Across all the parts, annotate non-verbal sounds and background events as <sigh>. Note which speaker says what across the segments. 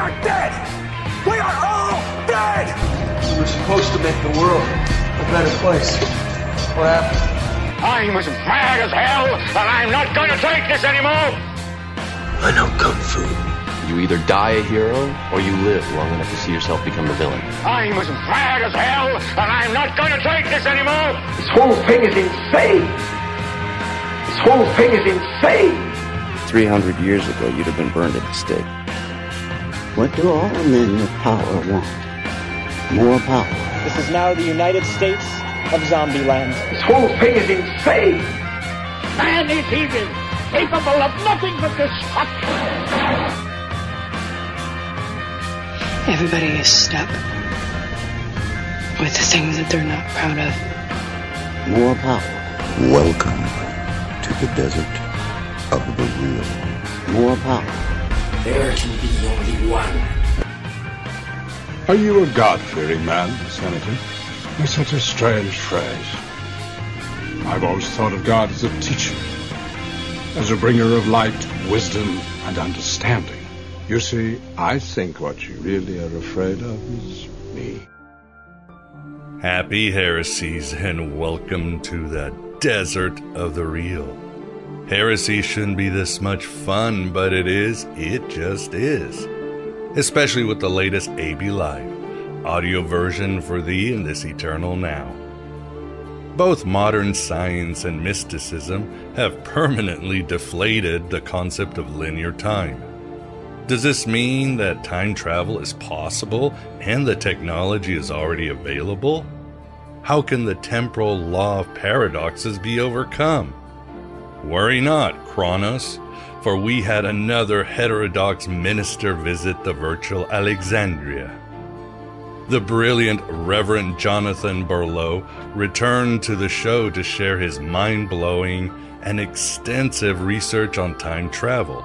Speaker 1: Are dead. We are all dead.
Speaker 2: We were supposed to make the world a better place. What happened?
Speaker 3: I'm as mad as hell, and I'm not gonna take this anymore!
Speaker 4: I know Kung Fu.
Speaker 5: You either die a hero, or you live long enough to see yourself become a villain.
Speaker 3: I'm as mad as hell, and I'm not gonna take this anymore!
Speaker 1: This whole thing is insane. This whole thing is insane.
Speaker 6: 300 years ago, you'd have been burned at the stake.
Speaker 7: What do all men with power want? More power.
Speaker 8: This is now the United States of Zombieland.
Speaker 1: This whole thing is insane.
Speaker 3: Man is evil, capable of nothing but destruction.
Speaker 9: Everybody is stuck with the things that they're not proud of.
Speaker 7: More power.
Speaker 4: Welcome to the desert of the real.
Speaker 7: More power.
Speaker 10: There can be only one.
Speaker 11: Are you a God-fearing man, Senator? It's such a strange phrase. I've always thought of God as a teacher, as a bringer of light, wisdom, and understanding. You see, I think what you really are afraid of is me.
Speaker 12: Happy heresies, and welcome to the desert of the real. Heresy shouldn't be this much fun, but it is. It just is. Especially with the latest AB Live, audio version for thee in this eternal now. Both modern science and mysticism have permanently deflated the concept of linear time. Does this mean that time travel is possible and the technology is already available? How can the temporal law of paradoxes be overcome? Worry not, Kronos, for we had another heterodox minister visit the virtual Alexandria. The brilliant Reverend Jonathan Barlow returned to the show to share his mind blowing and extensive research on time travel.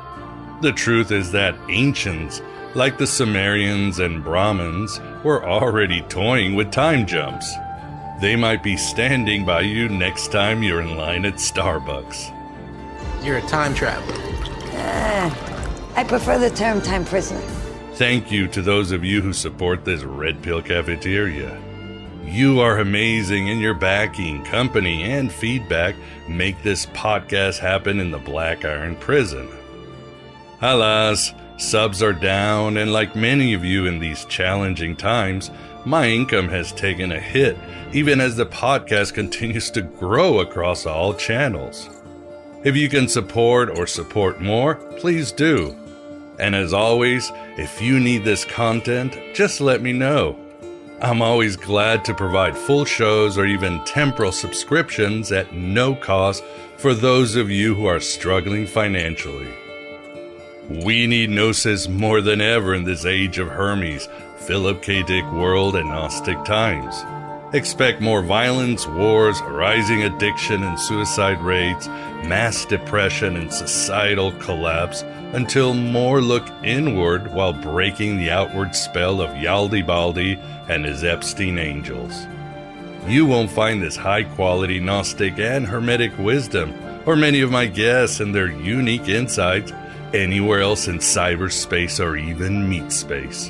Speaker 12: The truth is that ancients, like the Sumerians and Brahmins, were already toying with time jumps. They might be standing by you next time you're in line at Starbucks.
Speaker 2: You're a time traveler.
Speaker 13: Uh, I prefer the term time prisoner.
Speaker 12: Thank you to those of you who support this Red Pill Cafeteria. You are amazing, and your backing, company, and feedback make this podcast happen in the Black Iron Prison. Alas, subs are down, and like many of you in these challenging times, my income has taken a hit, even as the podcast <laughs> continues to grow across all channels. If you can support or support more, please do. And as always, if you need this content, just let me know. I'm always glad to provide full shows or even temporal subscriptions at no cost for those of you who are struggling financially. We need Gnosis more than ever in this age of Hermes, Philip K. Dick world, and Gnostic times. Expect more violence, wars, rising addiction and suicide rates, mass depression, and societal collapse until more look inward while breaking the outward spell of Yaldibaldi and his Epstein angels. You won't find this high quality Gnostic and Hermetic wisdom, or many of my guests and their unique insights, anywhere else in cyberspace or even meat space.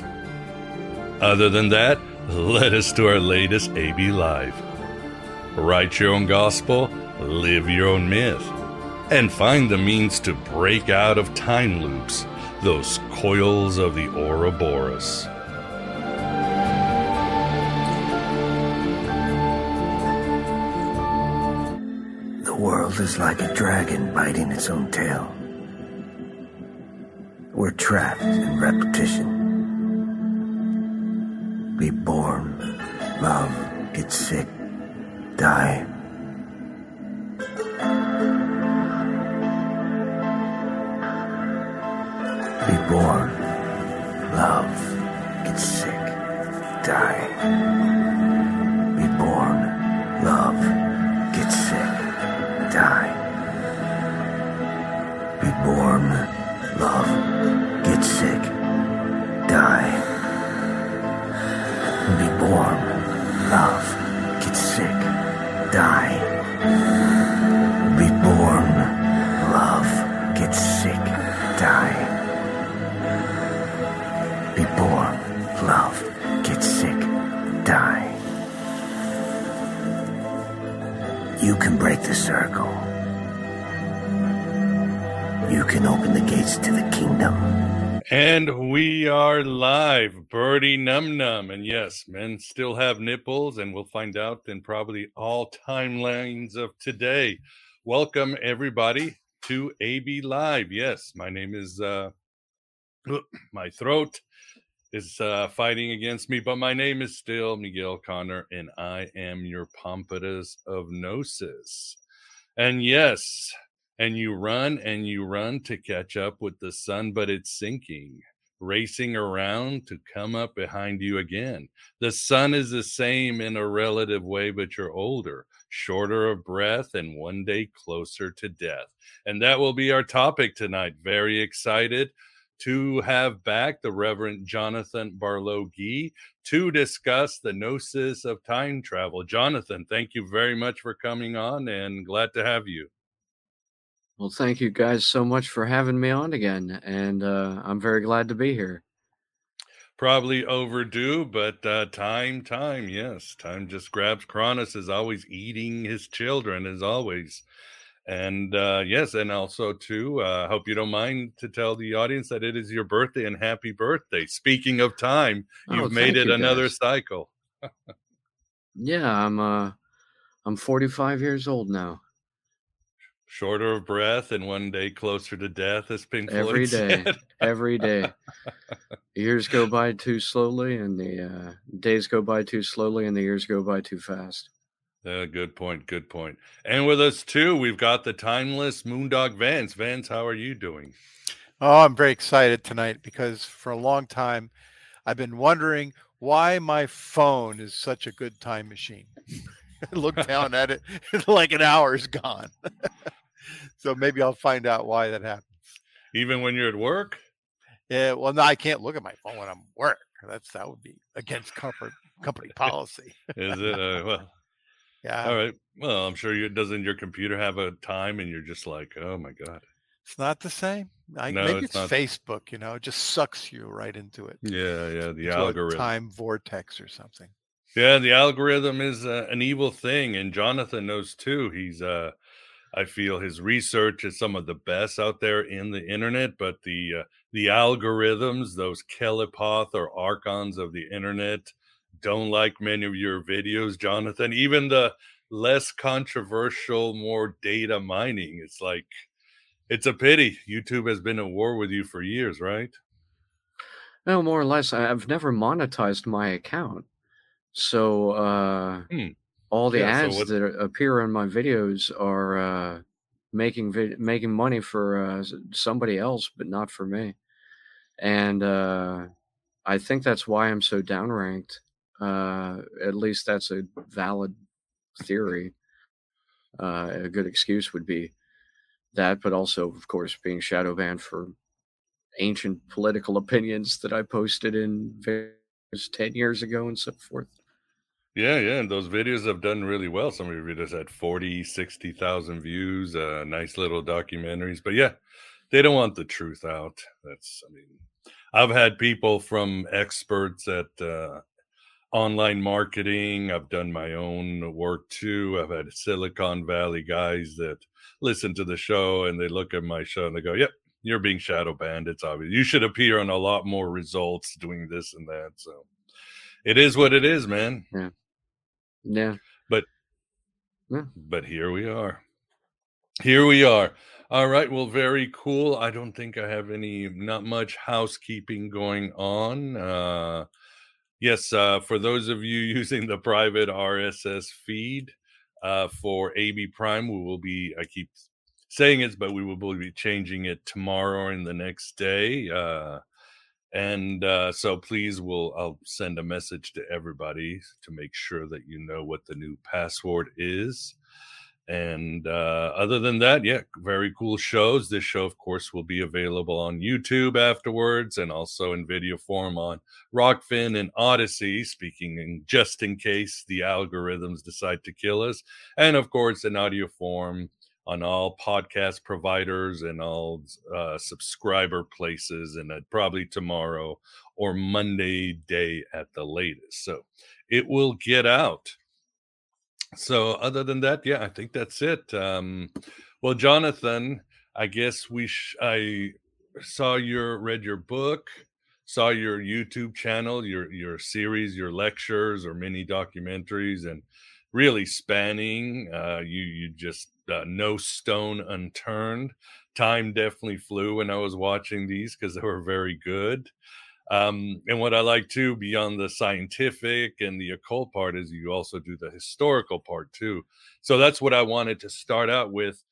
Speaker 12: Other than that, <laughs> let us to our latest AB Live. Write your own gospel, live your own myth, and find the means to break out of time loops, those coils of the Ouroboros.
Speaker 7: The world is like a dragon biting its own tail. We're trapped in repetition. Be born, love, get sick,
Speaker 14: die. Be born,
Speaker 12: Num Num. And yes, men still have nipples, and we'll find out in probably all timelines of today. Welcome, everybody, to AB Live. Yes, my name is, uh, <clears throat> my throat is uh, fighting against me, but my name is still Miguel Conner, and I am your Pompatus of Gnosis. And yes, and you run and you run to catch up with the sun, but it's sinking, racing around to come up behind you again. The sun is the same in a relative way, but you're older, shorter of breath, and one day closer to death. And that will be our topic tonight. Very excited to have back the Reverend Jonathan Barlow Gee to discuss the gnosis of time travel. Jonathan, thank you very much for coming on and glad to have you.
Speaker 15: Well, thank you guys so much for having me on again, and uh, I'm very glad to be here.
Speaker 12: Probably overdue, but uh, time, time, yes, time just grabs. Cronus is always eating his children, as always. And uh, yes, and also too, I uh, hope you don't mind to tell the audience that it is your birthday and happy birthday. Speaking of time, you've
Speaker 15: Oh,
Speaker 12: made it
Speaker 15: you,
Speaker 12: another cycle. <laughs>
Speaker 15: Yeah, I'm uh, I'm 45 years old now.
Speaker 12: Shorter of breath and one day closer to death, as Pink Floyd
Speaker 15: Every <laughs> day,
Speaker 12: said.
Speaker 15: every day. <laughs> Years go by too slowly, and the uh, days go by too slowly, and the years go by too fast.
Speaker 12: Uh, good point. Good point. And with us too, we've got the timeless Moondog Vance. Vance, how are you doing?
Speaker 16: Oh, I'm very excited tonight because for a long time I've been wondering why my phone is such a good time machine. <laughs> Look down at it, like an hour is gone. So maybe I'll find out why that happens.
Speaker 12: Even when you're at work?
Speaker 16: Yeah, well, no, I can't look at my phone when I'm at work. That's that would be against company company policy. <laughs>
Speaker 12: Is it? Uh, well,
Speaker 16: Yeah.
Speaker 12: All right. Well, I'm sure you doesn't your computer have a time, and you're just like, oh my god.
Speaker 16: It's not the same. I,
Speaker 12: No,
Speaker 16: maybe
Speaker 12: it's
Speaker 16: it's. Facebook. You know, it just sucks you right into it.
Speaker 12: Yeah, yeah. The algorithm.
Speaker 16: time vortex or something.
Speaker 12: Yeah, the algorithm is uh, an evil thing, and Jonathan knows too. He's, uh, I feel, his research is some of the best out there in the internet. But the uh, the algorithms, those Kelipoth or archons of the internet, don't like many of your videos, Jonathan. Even the less controversial, more data mining. It's like it's a pity. YouTube has been at war with you for years, right?
Speaker 15: No, more or less. I've never monetized my account, so uh,
Speaker 12: Hmm.
Speaker 15: All the
Speaker 12: Yeah, so
Speaker 15: ads
Speaker 12: what-
Speaker 15: that appear on my videos are uh, making vid- making money for uh, somebody else, but not for me. And uh, I think that's why I'm so downranked. Uh, at least that's a valid theory. Uh, a good excuse would be that, but also, of course, being shadow banned for ancient political opinions that I posted in videos 10 years ago and so forth.
Speaker 12: Yeah, yeah, and those videos have done really well. Some of your videos had 40, 60,000 views, uh, nice little documentaries. But yeah, they don't want the truth out. That's, I mean, I've had people from experts at uh, online marketing. I've done my own work too. I've had Silicon Valley guys that listen to the show and they look at my show and they go, yep, you're being shadow banned. It's obvious. You should appear on a lot more results doing this and that. So it is what it is, man.
Speaker 15: Yeah. Yeah.
Speaker 12: But
Speaker 15: Yeah.
Speaker 12: but here we are. Here we are. All right. Well, very cool. I don't think I have any, not much housekeeping going on. Uh, yes, uh, for those of you <laughs> using the private RSS feed, uh, for AB Prime. We will be, I keep saying it, but we will be changing it tomorrow and the next day. Uh, and uh, so please will I'll send a message to everybody to make sure that you know what the new password is. And uh, other than that, yeah, very cool shows. This show, of course, will be available on YouTube afterwards and also in video form on Rokfin and Odysee, speaking in just in case the algorithms decide to kill us. And of course, in audio form on all podcast providers and all uh, subscriber places, and uh, probably tomorrow or Monday day at the latest. So it will get out. So other than that, yeah, I think that's it. Um, well, Jonathan, I guess we sh- I saw your read your book, saw your YouTube channel, your your series, your lectures or mini documentaries, and really spanning. Uh, you you just uh, no stone unturned. Time definitely flew when I was watching these because they were very good. Um, and what I like too, beyond the scientific and the occult part, is you also do the historical part too. So that's what I wanted to start out with.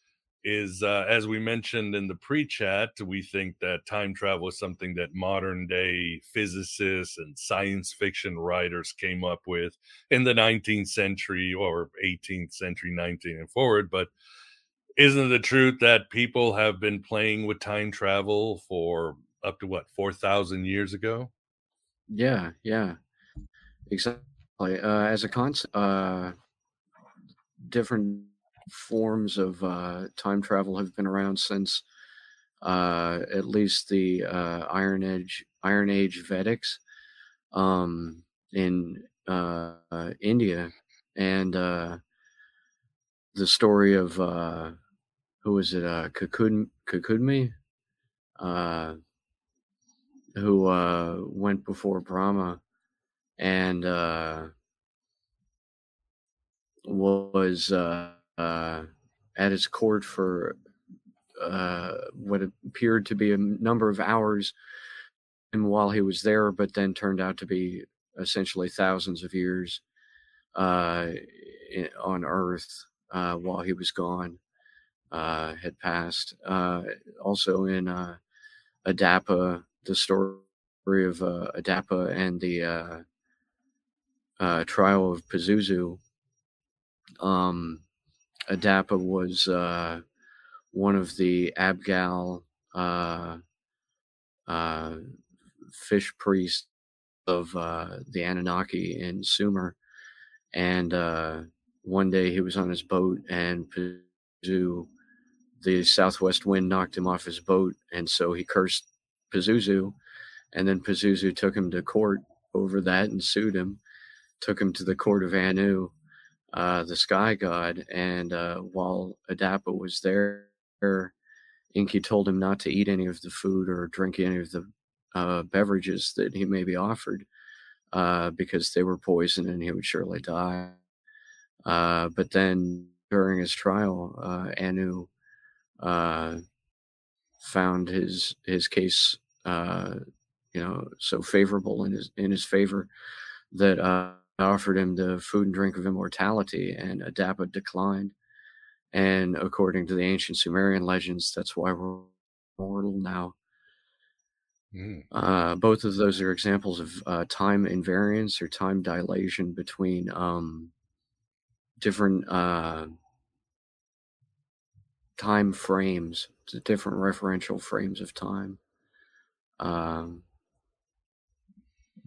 Speaker 12: Is uh, as we mentioned in the pre-chat, we think that time travel is something that modern day physicists and science fiction writers came up with in the 19th century or 18th century, 19 and forward. But isn't the truth that people have been playing with time travel for up to what 4000 years ago
Speaker 15: yeah yeah exactly uh, as a concept uh, different forms of uh, time travel have been around since uh, at least the uh, iron age iron age vedics um, in uh, india. And the story of who was it uh Kakudmi, uh who uh, went before Brahma and uh, was uh, uh, at his court for uh, what appeared to be a number of hours and while he was there, but then turned out to be essentially thousands of years uh, on Earth uh, while he was gone uh, had passed. Uh, also in uh, Adapa, the story of uh, Adapa and the trial of Pazuzu. Um, Adapa was uh, one of the Abgal uh, uh, fish priests of uh, the Anunnaki in Sumer. And uh, one day he was on his boat, and Pazuzu, the southwest wind knocked him off his boat. And so he cursed Pazuzu, and then Pazuzu took him to court over that and sued him. Took him to the court of Anu, uh, the sky god, and uh, while Adapa was there, Enki told him not to eat any of the food or drink any of the uh, beverages that he may be offered uh, because they were poison and he would surely die. Uh, but then during his trial, Anu found his his case you know, so favorable in his in his favor that uh, offered him the food and drink of immortality, and Adapa declined. And according to the ancient Sumerian legends, that's why we're mortal now. Mm. Uh, both of those are examples of uh, time invariance or time dilation between um, different uh, time frames, the different referential frames of time um,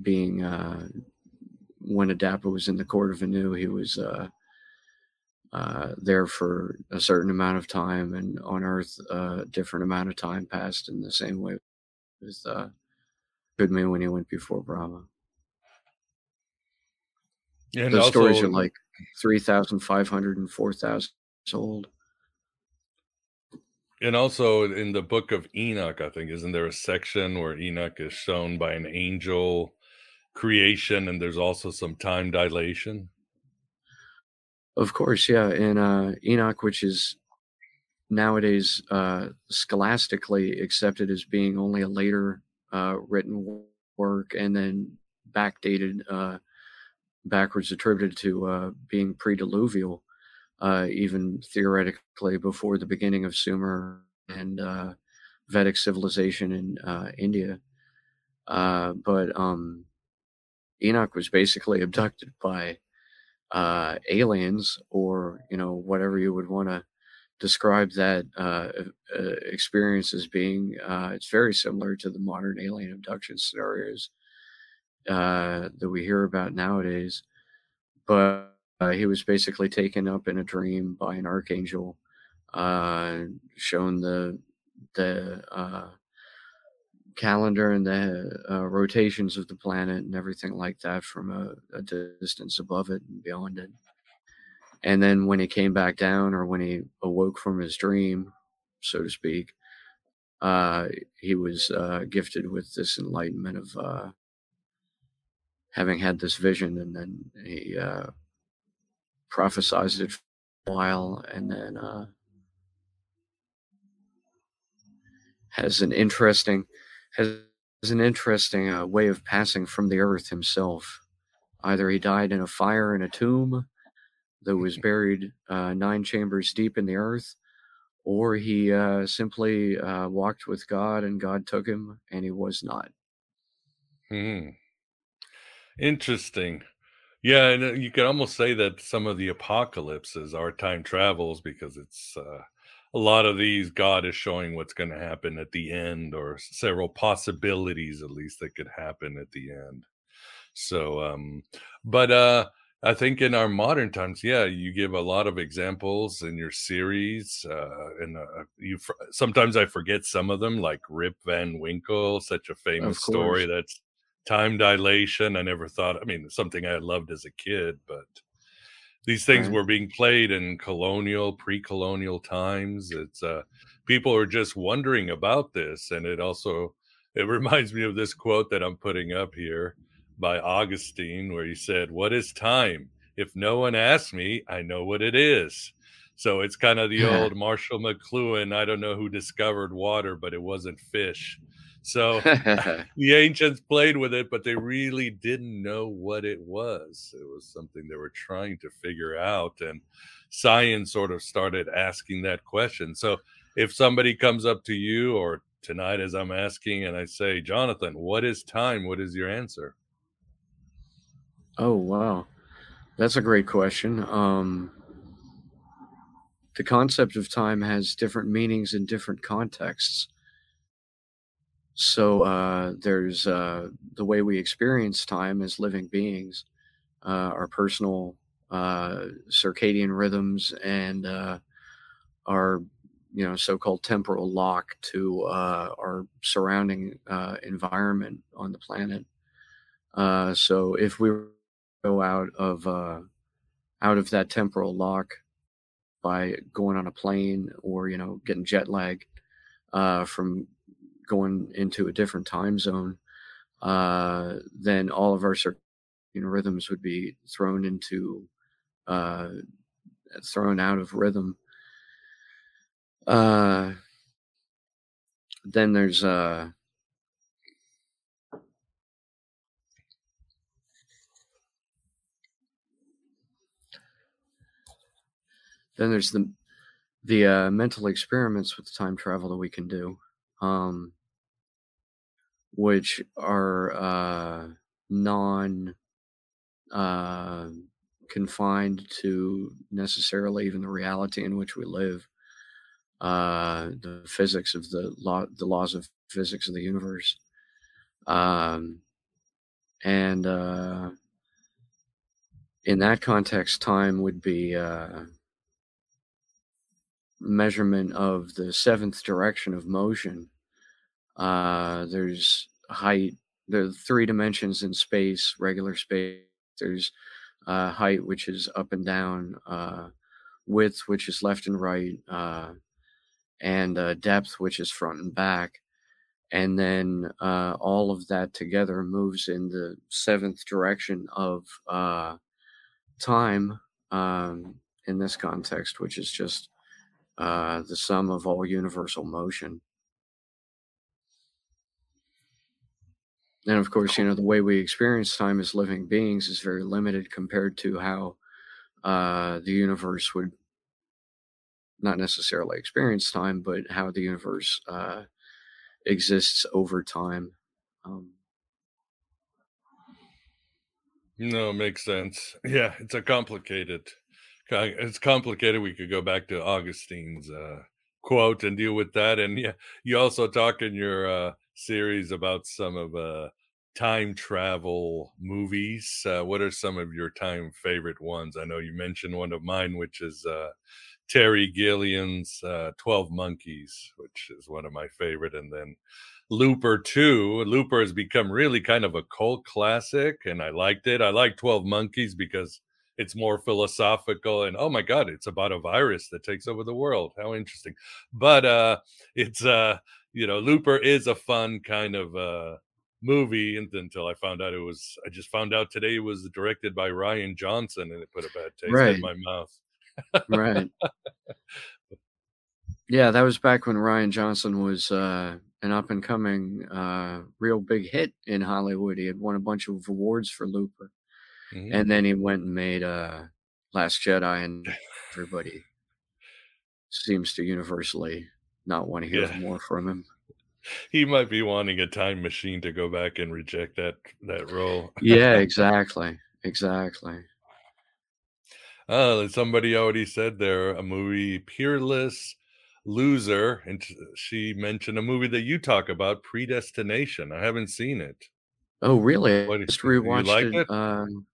Speaker 15: being uh, when Adapa was in the court of Anu, he was uh, uh, there for a certain amount of time, and on Earth, a different amount of time passed in the same way with uh, Goodman when he went before Brahma. And the stories are like 3,500 and 4,000 old.
Speaker 12: And also in the book of Enoch, I think, isn't there a section where Enoch is shown by an angel creation and there's also some time dilation?
Speaker 15: Of course, yeah. In uh, Enoch, which is nowadays uh, scholastically accepted as being only a later uh, written work and then backdated, uh, backwards attributed to uh, being pre-diluvial. uh, even theoretically before the beginning of Sumer and uh, Vedic civilization in uh, India. Uh, but um, Enoch was basically <laughs> abducted by uh, aliens, or you know whatever you would want to describe that uh, experience as being. it's very similar to the modern alien abduction scenarios that we hear about nowadays, but uh, he was basically taken up in a dream by an archangel, uh, shown the the uh, calendar and the uh, rotations of the planet and everything like that from a, a, distance above it and beyond it. And then when he came back down, or when he awoke from his dream, so to speak, uh, he was uh, gifted with this enlightenment of having had this vision, and then he prophesized it for a while and then uh, has an interesting has an interesting uh, way of passing from the earth himself. Either he died in a fire in a tomb that was <laughs> buried uh, nine chambers deep in the earth, or he uh, simply uh, walked with God and God took him and he was not.
Speaker 12: Hmm. Interesting. Yeah, and uh, you could almost say that some of the apocalypses are time travels because it's uh, a lot of these God is showing what's going to happen at the end, or several possibilities at least that could happen at the end. So, um, but uh, I think in our modern times, yeah, you give a lot of examples in your series, uh, and uh, you sometimes I forget some of them, like Rip Van Winkle, such a famous story that's time dilation. I never thought, I mean, something I loved as a kid, but these things right. were being played in colonial, pre colonial times. It's, uh, people are just wondering about this. And it also, it <laughs> reminds me of this quote that I'm putting up here by Augustine, where he said, What is time? If no one asks me, I know what it is. So it's kind of the <laughs> old Marshall McLuhan. I don't know who discovered water, but it wasn't fish. So <laughs> the ancients played with it, but they really didn't know what it was. It was something they were trying to figure out. And science sort of started asking that question. So if somebody comes up to you or tonight as I'm asking and I say, Jonathan, what is time? What is your answer?
Speaker 15: Oh, wow. That's a great question. Um, the concept of time has different meanings in different contexts. So uh, there's uh, the way we experience time as living beings, uh, our personal uh, circadian rhythms, and uh, our you know so-called temporal lock to uh, our surrounding environment on the planet. so if we go out of out of that temporal lock by going on a plane or you know getting jet lag from going into a different time zone, uh, then all of our circadian rhythms would be thrown into uh, thrown out of rhythm. Uh, then there's uh, then there's the the uh, mental experiments with time travel that we can do. Um, which are uh, non uh, confined to necessarily even the reality in which we live. Uh, the physics of the law, the laws of physics of the universe, um, and uh, in that context, time would be uh, measurement of the seventh direction of motion uh, there's height. Are three dimensions in space, regular space. There's uh, height, which is up and down, uh, width, which is left and right, uh, and uh, depth, which is front and back. And then uh, all of that together moves in the seventh direction of uh, time um, in this context, which is just uh, the sum of all universal motion. And of course, you know, the way we experience time as living beings is very limited compared to how uh, the universe would not necessarily experience time, but how the universe uh, exists over time. Um,
Speaker 12: no, makes sense. <laughs> Yeah, it's a complicated. It's complicated. We could go back to Augustine's uh, quote and deal with that. And yeah, you also talk in your uh, series about some of uh, time travel movies. Uh, what are some of your time favorite ones? I know you mentioned one of mine, which is uh, Terry Gilliam's uh, 12 Monkeys, which is one of my favorite. And then Looper 2. Looper has become really kind of a cult classic, and I liked it. I like 12 Monkeys because it's more philosophical and oh my god it's about a virus that takes over the world how interesting but uh it's uh you know looper is a fun kind of uh movie until i found out it was i just found out today it was directed by Rian johnson and it put a bad taste right. in my mouth
Speaker 15: right <laughs> yeah that was back when Rian johnson was uh an up and coming uh real big hit in hollywood he had won a bunch of awards for looper Mm-hmm. And then he went and made uh, Last Jedi, and everybody <laughs> seems to universally not want to hear yeah. more from him.
Speaker 12: He might be wanting a time machine to go back and reject that that role.
Speaker 15: yeah, <laughs> exactly, exactly.
Speaker 12: Uh, somebody already said there a movie, Peerless Loser, and she mentioned a movie that you talk about, Predestination. I haven't seen it.
Speaker 15: Oh, really? What, just rewatched like it. it? Um,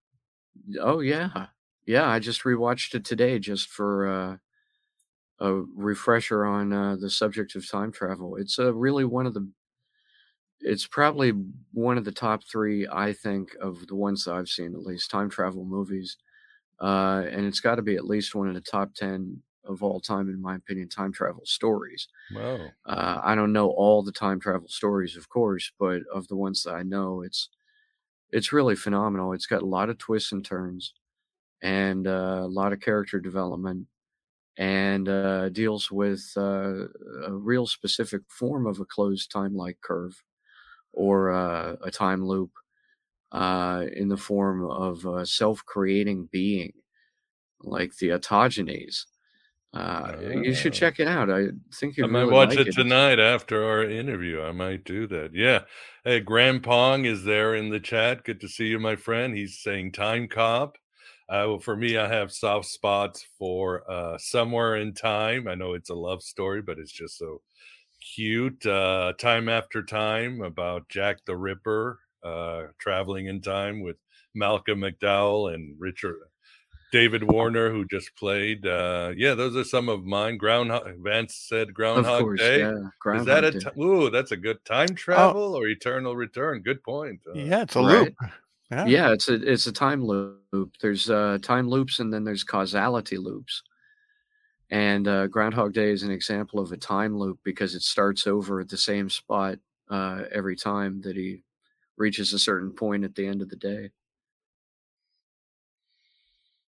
Speaker 15: Oh yeah. Yeah, I just rewatched it today just for uh, a refresher on uh, the subject of time travel. It's uh, really one of the it's probably one of the top 3 I think of the ones that I've seen at least time travel movies. Uh, and it's got to be at least one of the top 10 of all time in my opinion time travel stories.
Speaker 12: Wow.
Speaker 15: Uh, I don't know all the time travel stories of course, but of the ones that I know it's it's really phenomenal. It's got a lot of twists and turns and uh, a lot of character development and uh, deals with uh, a real specific form of a closed time like curve or uh, a time loop uh, in the form of a self creating being like the autogenes. Uh, you should ah. check it out. I think you
Speaker 12: I
Speaker 15: might
Speaker 12: really watch
Speaker 15: like
Speaker 12: it, it tonight after our interview. I might do that. Yeah. Hey, Graham Pong is there in the chat. Good to see you, my friend. He's saying Time Cop. Uh, well, for me, I have soft spots for uh, Somewhere in Time. I know it's a love story, but it's just so cute. Uh, time After Time about Jack the Ripper uh, traveling in time with Malcolm McDowell and Richard David Warner, who just played. Uh, yeah, those are some of mine. Groundhog Vance said Groundhog course, Day. Yeah. Groundhog Is that a t- ooh? That's a good time oh. travel oh. or eternal return. Good point.
Speaker 16: Uh, yeah, it's a right? loop.
Speaker 15: Yeah. yeah. it's a it's a time loop. There's uh, time loops and then there's causality loops. And uh, Groundhog Day is an example of a time loop because it starts over at the same spot uh, every time that he reaches a certain point at the end of the day.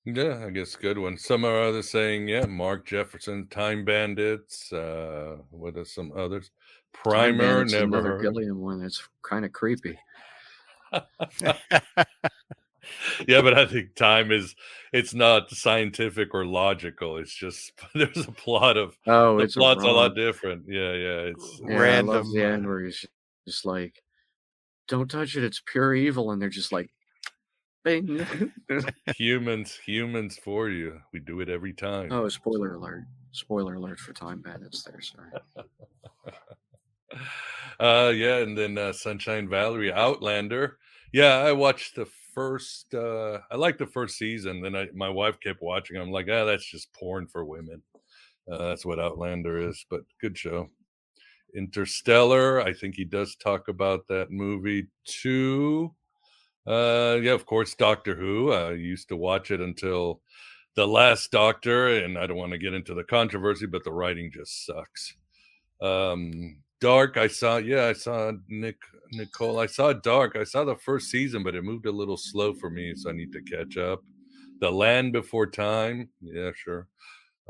Speaker 12: Yeah, I guess good one. Some are others saying, yeah, Mark Jefferson, Time Bandits. Uh, what are some others? Primer, never
Speaker 15: another
Speaker 12: heard.
Speaker 15: Gilliam one that's kind of creepy. <laughs>
Speaker 12: yeah, but I think time is it's not scientific or logical. It's just <laughs> there's a plot of
Speaker 15: oh,
Speaker 12: the
Speaker 15: it's
Speaker 12: plot's a, a, lot different. Yeah, yeah, it's
Speaker 15: yeah, random. the end where he's just like, "Don't touch it; it's pure evil," and they're just like, Bing. <laughs>
Speaker 12: humans, humans for you. We do it every time.
Speaker 15: Oh, spoiler alert! Spoiler alert for Time Bandits. There, sorry.
Speaker 12: Uh, yeah, and then uh, Sunshine Valerie, Outlander. Yeah, I watched the first. uh I liked the first season. Then I, my wife kept watching. I'm like, ah, that's just porn for women. Uh, that's what Outlander is, but good show. Interstellar. I think he does talk about that movie too. Uh, yeah, of course, Doctor Who. I used to watch it until the last Doctor, and I don't want to get into the controversy, but the writing just sucks. Um, Dark, I saw. Yeah, I saw Nick Nicole. I saw Dark. I saw the first season, but it moved a little slow for me, so I need to catch up. The Land Before Time. Yeah, sure.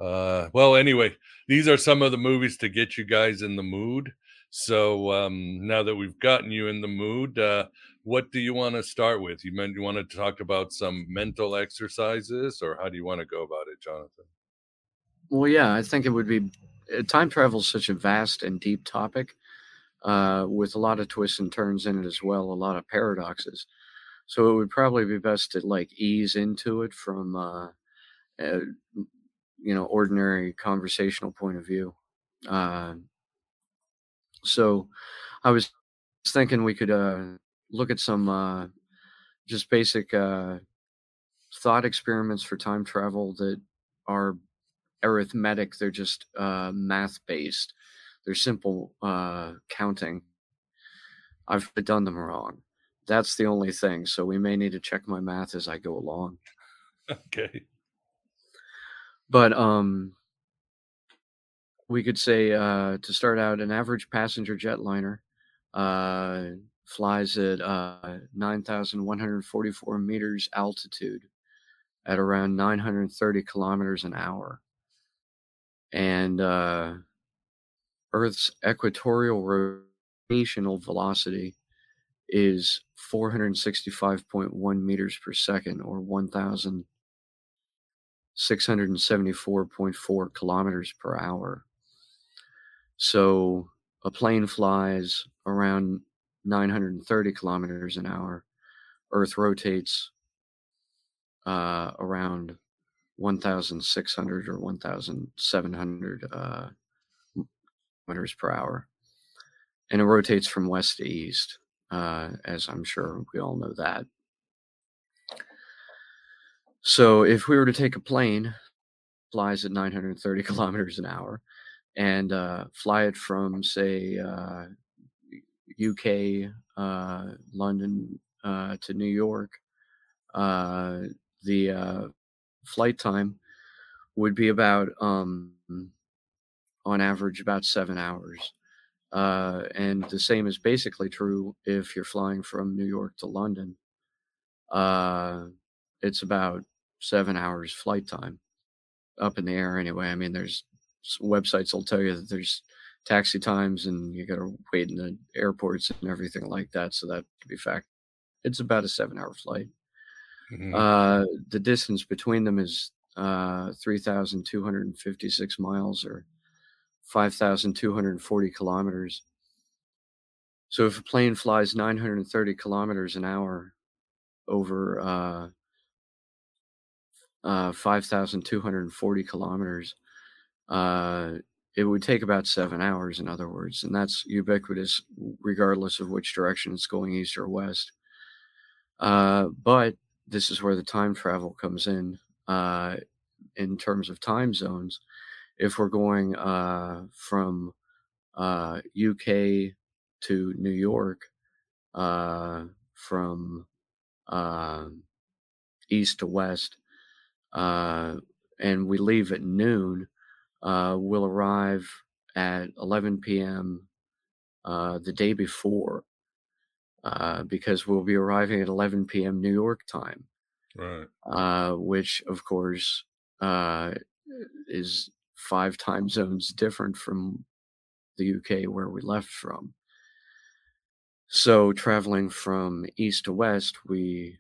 Speaker 12: Uh, well, anyway, these are some of the movies to get you guys in the mood. So um, now that we've gotten you in the mood, uh, what do you want to start with? You meant you want to talk about some mental exercises, or how do you want to go about it, Jonathan?
Speaker 15: Well, yeah, I think it would be. Uh, Time travel is such a vast and deep topic, uh, with a lot of twists and turns in it as well, a lot of paradoxes. So it would probably be best to like ease into it from, uh, uh, you know, ordinary conversational point of view. Uh, so I was thinking we could uh, look at some uh, just basic uh, thought experiments for time travel that are arithmetic. They're just uh, math based. They're simple uh, counting. I've done them wrong. That's the only thing. So we may need to check my math as I go along.
Speaker 12: Okay.
Speaker 15: But um, we could say uh, to start out, an average passenger jetliner uh, flies at uh, 9,144 meters altitude at around 930 kilometers an hour. And uh, Earth's equatorial rotational velocity is 465.1 meters per second or 1,674.4 kilometers per hour. So a plane flies around 930 kilometers an hour. Earth rotates uh, around 1,600 or 1,700 uh, kilometers per hour. And it rotates from west to east, uh, as I'm sure we all know that. So if we were to take a plane, flies at 930 <laughs> kilometers an hour, and uh, fly it from, say, uh, UK, uh, London uh, to New York, uh, the uh, flight time would be about, um, on average, about seven hours. Uh, and the same is basically true if you're flying from New York to London. Uh, it's about seven hours flight time up in the air anyway. I mean, there's websites will tell you that there's taxi times and you got to wait in the airports and everything like that. So that could be fact. It's about a seven hour flight.
Speaker 12: Mhm.
Speaker 15: Uh, the distance between them is uh, 3,256 miles or 5,240 kilometers. So if a plane flies 930 kilometers an hour over uh, uh, 5,240 kilometers, uh, it would take about seven hours, in other words, and that's ubiquitous regardless of which direction it's going, east or west. Uh, but this is where the time travel comes in uh, in terms of time zones. If we're going uh, from uh, UK to New York, uh, from uh, east to west, uh, and we leave at noon, uh, we'll arrive at 11 p.m. The day before uh, because we'll be arriving at 11 p.m. New York time,
Speaker 12: Right.
Speaker 15: uh, which, of course, uh, is five time zones different from the UK where we left from. So, traveling from east to west, we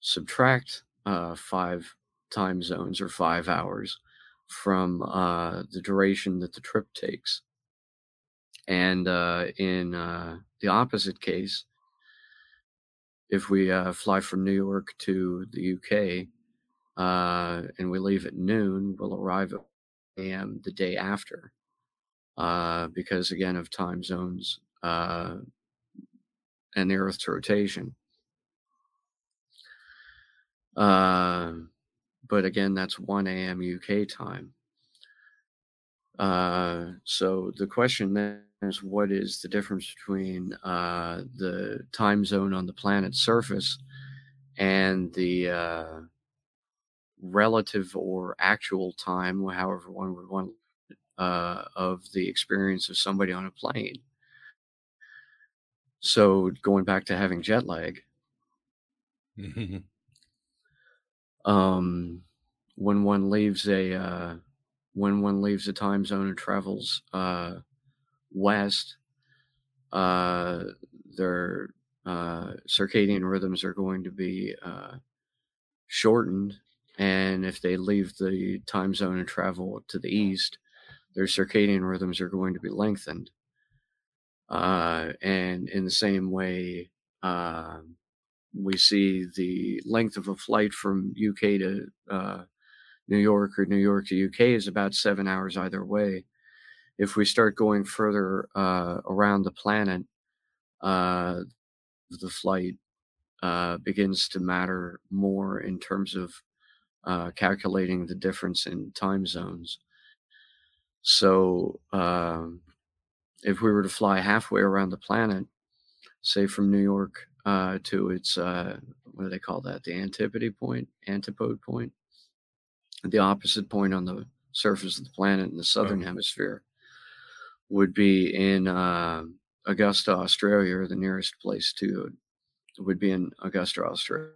Speaker 15: subtract uh, five time zones or five hours from uh, the duration that the trip takes. And uh, in uh, the opposite case, if we uh, fly from New York to the UK uh, and we leave at noon, we'll arrive at a.m. the day after uh, because, again, of time zones uh, and the Earth's rotation. Uh, but again, that's 1 a.m. UK time. Uh, so the question then is what is the difference between uh, the time zone on the planet's surface and the uh, relative or actual time, however one would want, uh, of the experience of somebody on a plane? So going back to having jet lag, <laughs> um, when one leaves a uh, when one leaves a time zone and travels uh, west, uh, their uh, circadian rhythms are going to be uh, shortened and if they leave the time zone and travel to the east, their circadian rhythms are going to be lengthened. Uh, and in the same way, uh, we see the length of a flight from UK to uh, New York or New York to UK is about seven hours either way. If we start going further uh, around the planet, uh, the flight uh, begins to matter more in terms of uh, calculating the difference in time zones. So, um, if we were to fly halfway around the planet, say from New York uh, to its uh, what do they call that? The antipode point, antipode point, the opposite point on the surface of the planet in the southern oh. hemisphere would be in uh, Augusta, Australia, or the nearest place to it would be in Augusta, Australia.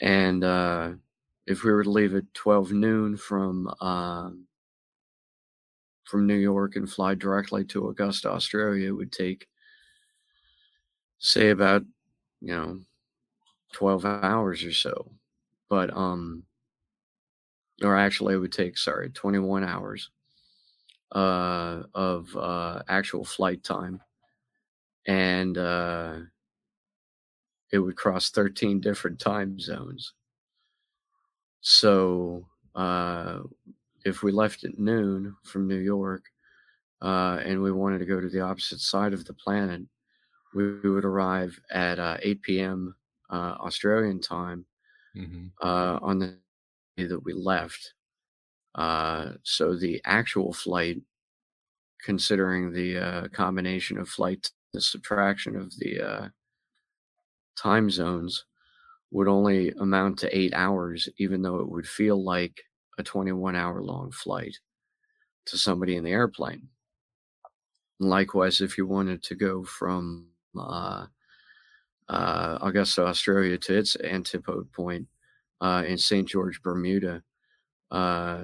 Speaker 15: And uh, if we were to leave at 12 noon from um, from New York and fly directly to Augusta, Australia, it would take, say, about you know, 12 hours or so. But um, or actually, it would take sorry, 21 hours uh, of uh, actual flight time, and uh, it would cross 13 different time zones. So uh, if we left at noon from New York uh, and we wanted to go to the opposite side of the planet, we, we would arrive at uh, 8 p.m. Uh, Australian time mm-hmm. Uh, on the day that we left. Uh, so the actual flight, considering the uh, combination of flight, the subtraction of the time zones, would only amount to eight hours, even though it would feel like a 21 hour long flight to somebody in the airplane. likewise, if you wanted to go from uh, uh, Augusta, Australia to its antipode point uh, in St. George, Bermuda, uh,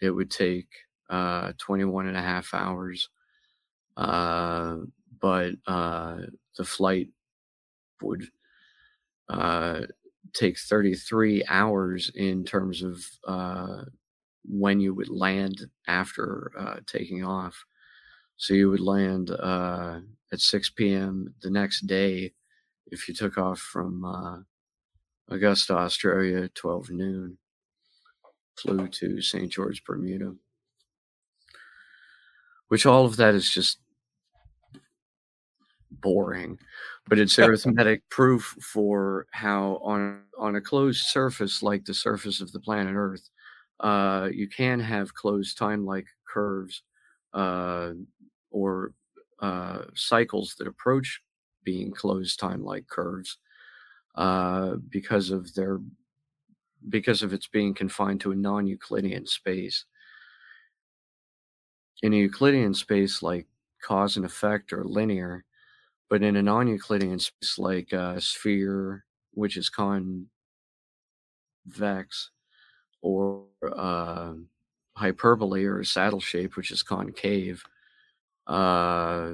Speaker 15: it would take uh, 21 and a half hours. Uh, but the flight would take 33 hours in terms of uh, when you would land after uh, taking off. So you would land uh, at 6 p.m. the next day if you took off from uh, Augusta, Australia, 12 noon, flew to St. George, Bermuda. Which all of that is just boring, but it's arithmetic proof for how on on a closed surface like the surface of the planet Earth, uh, you can have closed time-like curves uh, or uh, cycles that approach being closed time-like curves uh, because of their because of its being confined to a non-Euclidean space. In a Euclidean space like cause and effect are linear, but in a non-Euclidean space like a sphere, which is convex, or uh, hyperbole or saddle shape, which is concave, uh,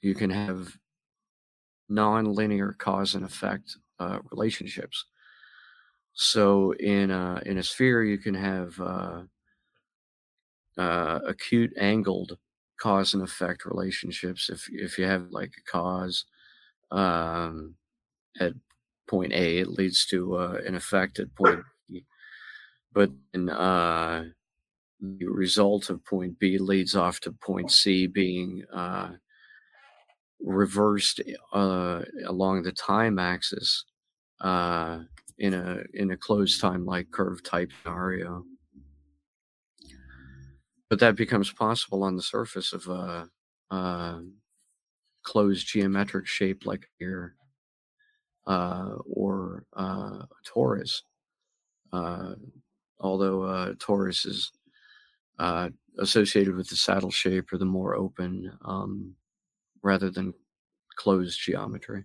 Speaker 15: you can have non-linear cause and effect uh, relationships. So in a, in a sphere, you can have uh, uh, acute angled cause and effect relationships. If if you have like a cause um, at point A, it leads to uh, an effect at point B. But then uh, the result of point B leads off to point C being uh, reversed uh, along the time axis uh, in a in a closed time like curve type scenario but that becomes possible on the surface of a, a closed geometric shape like here uh, or uh, a torus. Uh, although uh, torus is uh, associated with the saddle shape or the more open um, rather than closed geometry.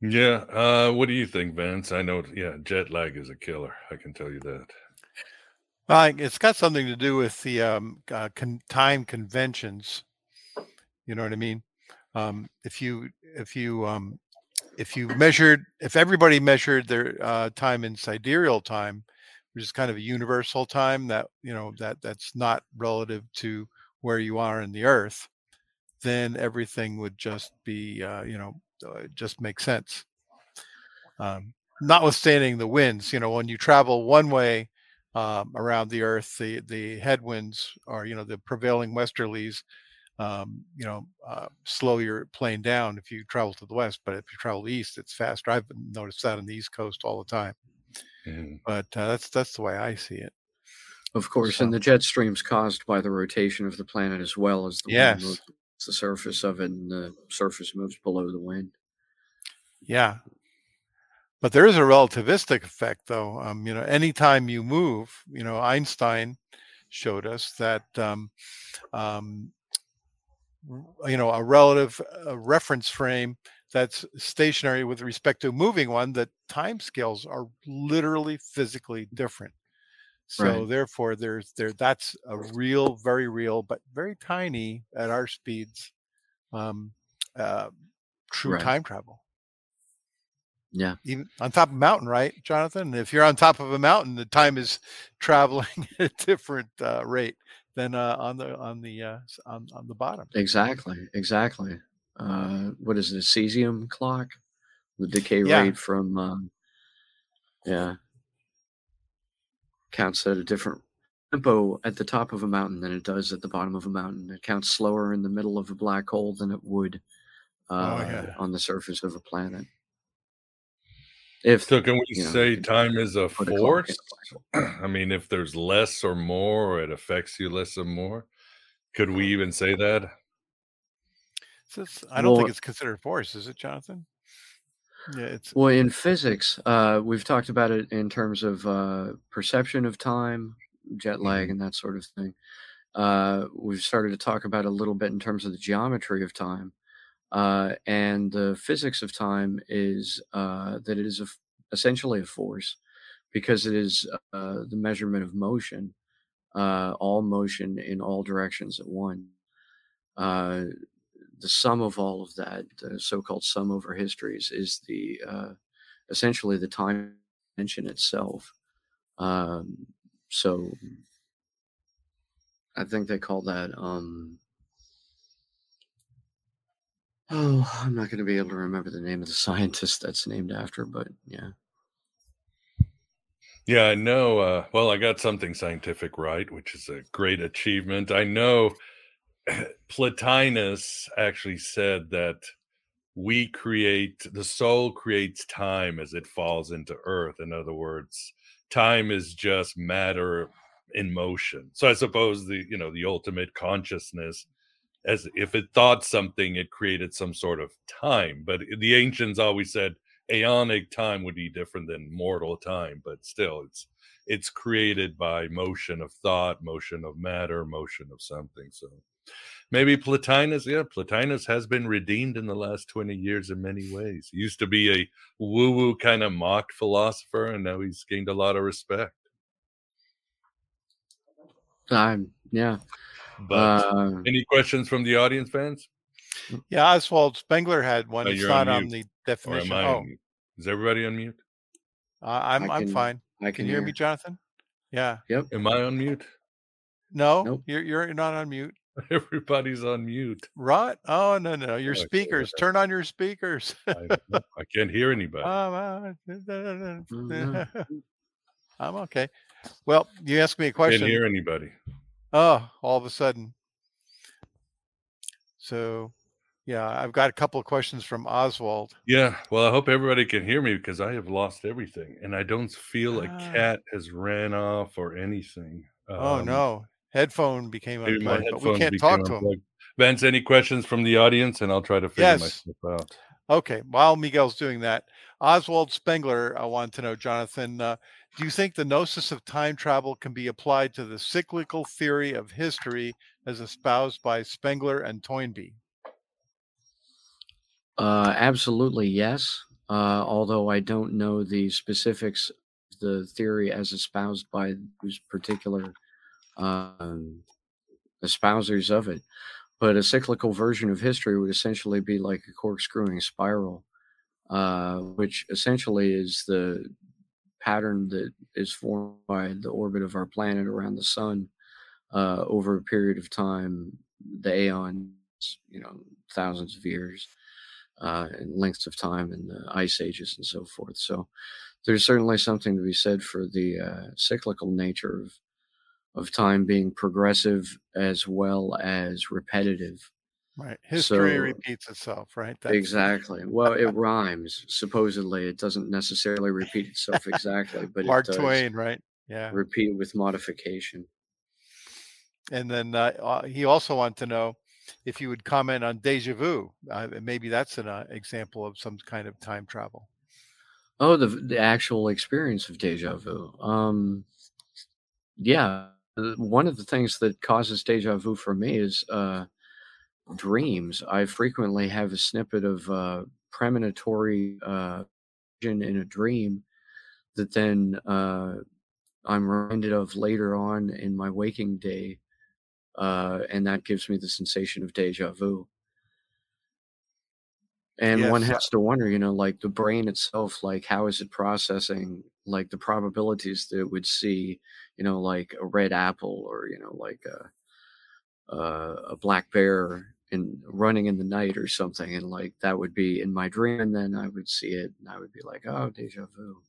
Speaker 12: Yeah. Uh, what do you think, Vince? I know. Yeah, jet lag is a killer. I can tell you that.
Speaker 16: Uh, it's got something to do with the um, uh, con- time conventions. You know what I mean? Um, if you if you um, if you measured if everybody measured their uh, time in sidereal time, which is kind of a universal time that you know that that's not relative to where you are in the Earth, then everything would just be uh, you know uh, just makes sense. Um, notwithstanding the winds, you know, when you travel one way um, around the Earth, the the headwinds are you know the prevailing westerlies, um, you know, uh, slow your plane down if you travel to the west. But if you travel east, it's faster. I've noticed that on the East Coast all the time. Mm. But uh, that's that's the way I see it.
Speaker 15: Of course, so. and the jet stream's caused by the rotation of the planet as well as the
Speaker 16: yes.
Speaker 15: The surface of it, and the surface moves below the wind.
Speaker 16: Yeah, but there is a relativistic effect, though. Um, you know, anytime you move, you know, Einstein showed us that, um, um, you know, a relative a reference frame that's stationary with respect to a moving one, that time scales are literally physically different. So right. therefore, there's there that's a real, very real, but very tiny at our speeds, um, uh, true right. time travel.
Speaker 15: Yeah.
Speaker 16: Even on top of a mountain, right, Jonathan? If you're on top of a mountain, the time is <laughs> traveling at a different uh, rate than uh, on the on the uh, on on the bottom.
Speaker 15: Exactly. Exactly. Uh, what is it? A cesium clock? The decay
Speaker 16: Yeah.
Speaker 15: rate from. Um, yeah. Counts at a different tempo at the top of a mountain than it does at the bottom of a mountain. It counts slower in the middle of a black hole than it would uh,
Speaker 16: yeah.
Speaker 15: on the surface of a planet. If
Speaker 12: So can we
Speaker 15: you know,
Speaker 12: say time is a
Speaker 15: put a clock in
Speaker 12: force?
Speaker 15: a. <clears throat>
Speaker 12: I mean, if there's less or more, or it affects you less or more, could we even say that?
Speaker 16: So I don't think it's considered force, is it, Jonathan? Yeah, it's
Speaker 15: well, in physics, uh, we've talked about it in terms of uh, perception of time, jet lag,
Speaker 16: Mhm.
Speaker 15: and that sort of thing. Uh, we've started to talk about a little bit in terms of the geometry of time. Uh, and the physics of time is uh, that it is a f essentially a force because it is uh, the measurement of motion, uh, all motion in all directions at one. The sum of all of that, the so-called sum over histories, is the uh, essentially the time dimension itself. Um, so I think they call that. Um, oh, I'm not going to be able to remember the name of the <laughs> scientist that's named after, but yeah.
Speaker 12: Yeah, I know. Uh, well, I got something scientific right, which is a great achievement. I know <clears throat> Plotinus actually said that we create the soul creates time as it falls into earth. In other words, time is just matter in motion. So I suppose the you know the ultimate consciousness, as if it thought something, it created some sort of time. But the ancients always said aeonic time would be different than mortal time, but still it's it's created by motion of thought, motion of matter, motion of something. So maybe Plotinus, yeah, Plotinus has been redeemed in the last 20 years in many ways. He used to be a woo-woo kind of mocked philosopher, and now he's gained a lot of respect.
Speaker 15: Um, yeah.
Speaker 12: But
Speaker 15: Uh,
Speaker 12: any questions from the audience fans?
Speaker 16: yeah. Oswald Spengler had one.
Speaker 12: Oh,
Speaker 16: It's not
Speaker 12: on
Speaker 16: on the
Speaker 12: Or
Speaker 16: definition. Oh,
Speaker 12: on? Is everybody on mute?
Speaker 16: uh, I'm
Speaker 15: I
Speaker 16: I'm fine.
Speaker 15: I
Speaker 16: Can
Speaker 15: can
Speaker 16: you hear
Speaker 15: hear.
Speaker 16: me, Jonathan? Yeah.
Speaker 15: Yep.
Speaker 12: Am I on mute?
Speaker 16: No,
Speaker 15: Nope.
Speaker 16: you're you're not on mute. <laughs>
Speaker 12: Everybody's on mute.
Speaker 16: Right? Oh no no, your
Speaker 12: Okay,
Speaker 16: speakers. Turn on your speakers. <laughs>
Speaker 12: I, I can't hear anybody.
Speaker 16: I'm. Okay. Well, you asked me a question.
Speaker 12: Can't hear anybody.
Speaker 16: Oh, all of a sudden. So Yeah, I've got a couple of questions from Oswald.
Speaker 12: Yeah, well, I hope everybody can hear me because I have lost everything, and I don't feel a
Speaker 16: Ah.
Speaker 12: cat has ran off or anything.
Speaker 16: oh
Speaker 12: Um,
Speaker 16: no, headphone became
Speaker 12: Maybe my
Speaker 16: unplugged, but we can't
Speaker 12: became
Speaker 16: talk to him.
Speaker 12: unplugged. Vince, any questions from the audience, and I'll try to figure
Speaker 16: Yes.
Speaker 12: myself out.
Speaker 16: Okay, while Miguel's doing that, Oswald Spengler, I want to know, Jonathan, uh, do you think the gnosis of time travel can be applied to the cyclical theory of history as espoused by Spengler and Toynbee?
Speaker 15: Uh, absolutely, yes. Uh, although I don't know the specifics, the theory as espoused by those particular um, espousers of it. But a cyclical version of history would essentially be like a corkscrewing spiral, uh, which essentially is the pattern that is formed by the orbit of our planet around the sun uh, over a period of time, the aeons, you know, thousands of years uh, and lengths of time and the ice ages and so forth. So there's certainly something to be said for the uh, cyclical nature of of time being progressive as well as repetitive.
Speaker 16: Right, history
Speaker 15: So-
Speaker 16: repeats itself, right?
Speaker 15: exactly. Well, it rhymes. Supposedly, it doesn't necessarily repeat itself exactly, <laughs> but
Speaker 16: Mark Twain, right? Yeah.
Speaker 15: repeat with modification.
Speaker 16: And then uh, he also wanted to know if you would comment on deja vu. Uh, maybe that's an uh, example of some kind of time travel.
Speaker 15: Oh, the the actual experience of deja vu. Um, yeah, one of the things that causes deja vu for me is uh, dreams. I frequently have a snippet of uh, premonitory uh, vision in a dream that then uh, I'm reminded of later on in my waking day, uh, and that gives me the sensation of deja vu. And one
Speaker 16: Yes, uh
Speaker 15: has to wonder, you know, like the brain itself, like how is it processing like the probabilities that would see, you know, like a red apple or, you know, like a a, a black bear in running in the night or something, and like that would be in my dream, and then I would see it, and I would be like, oh, deja vu.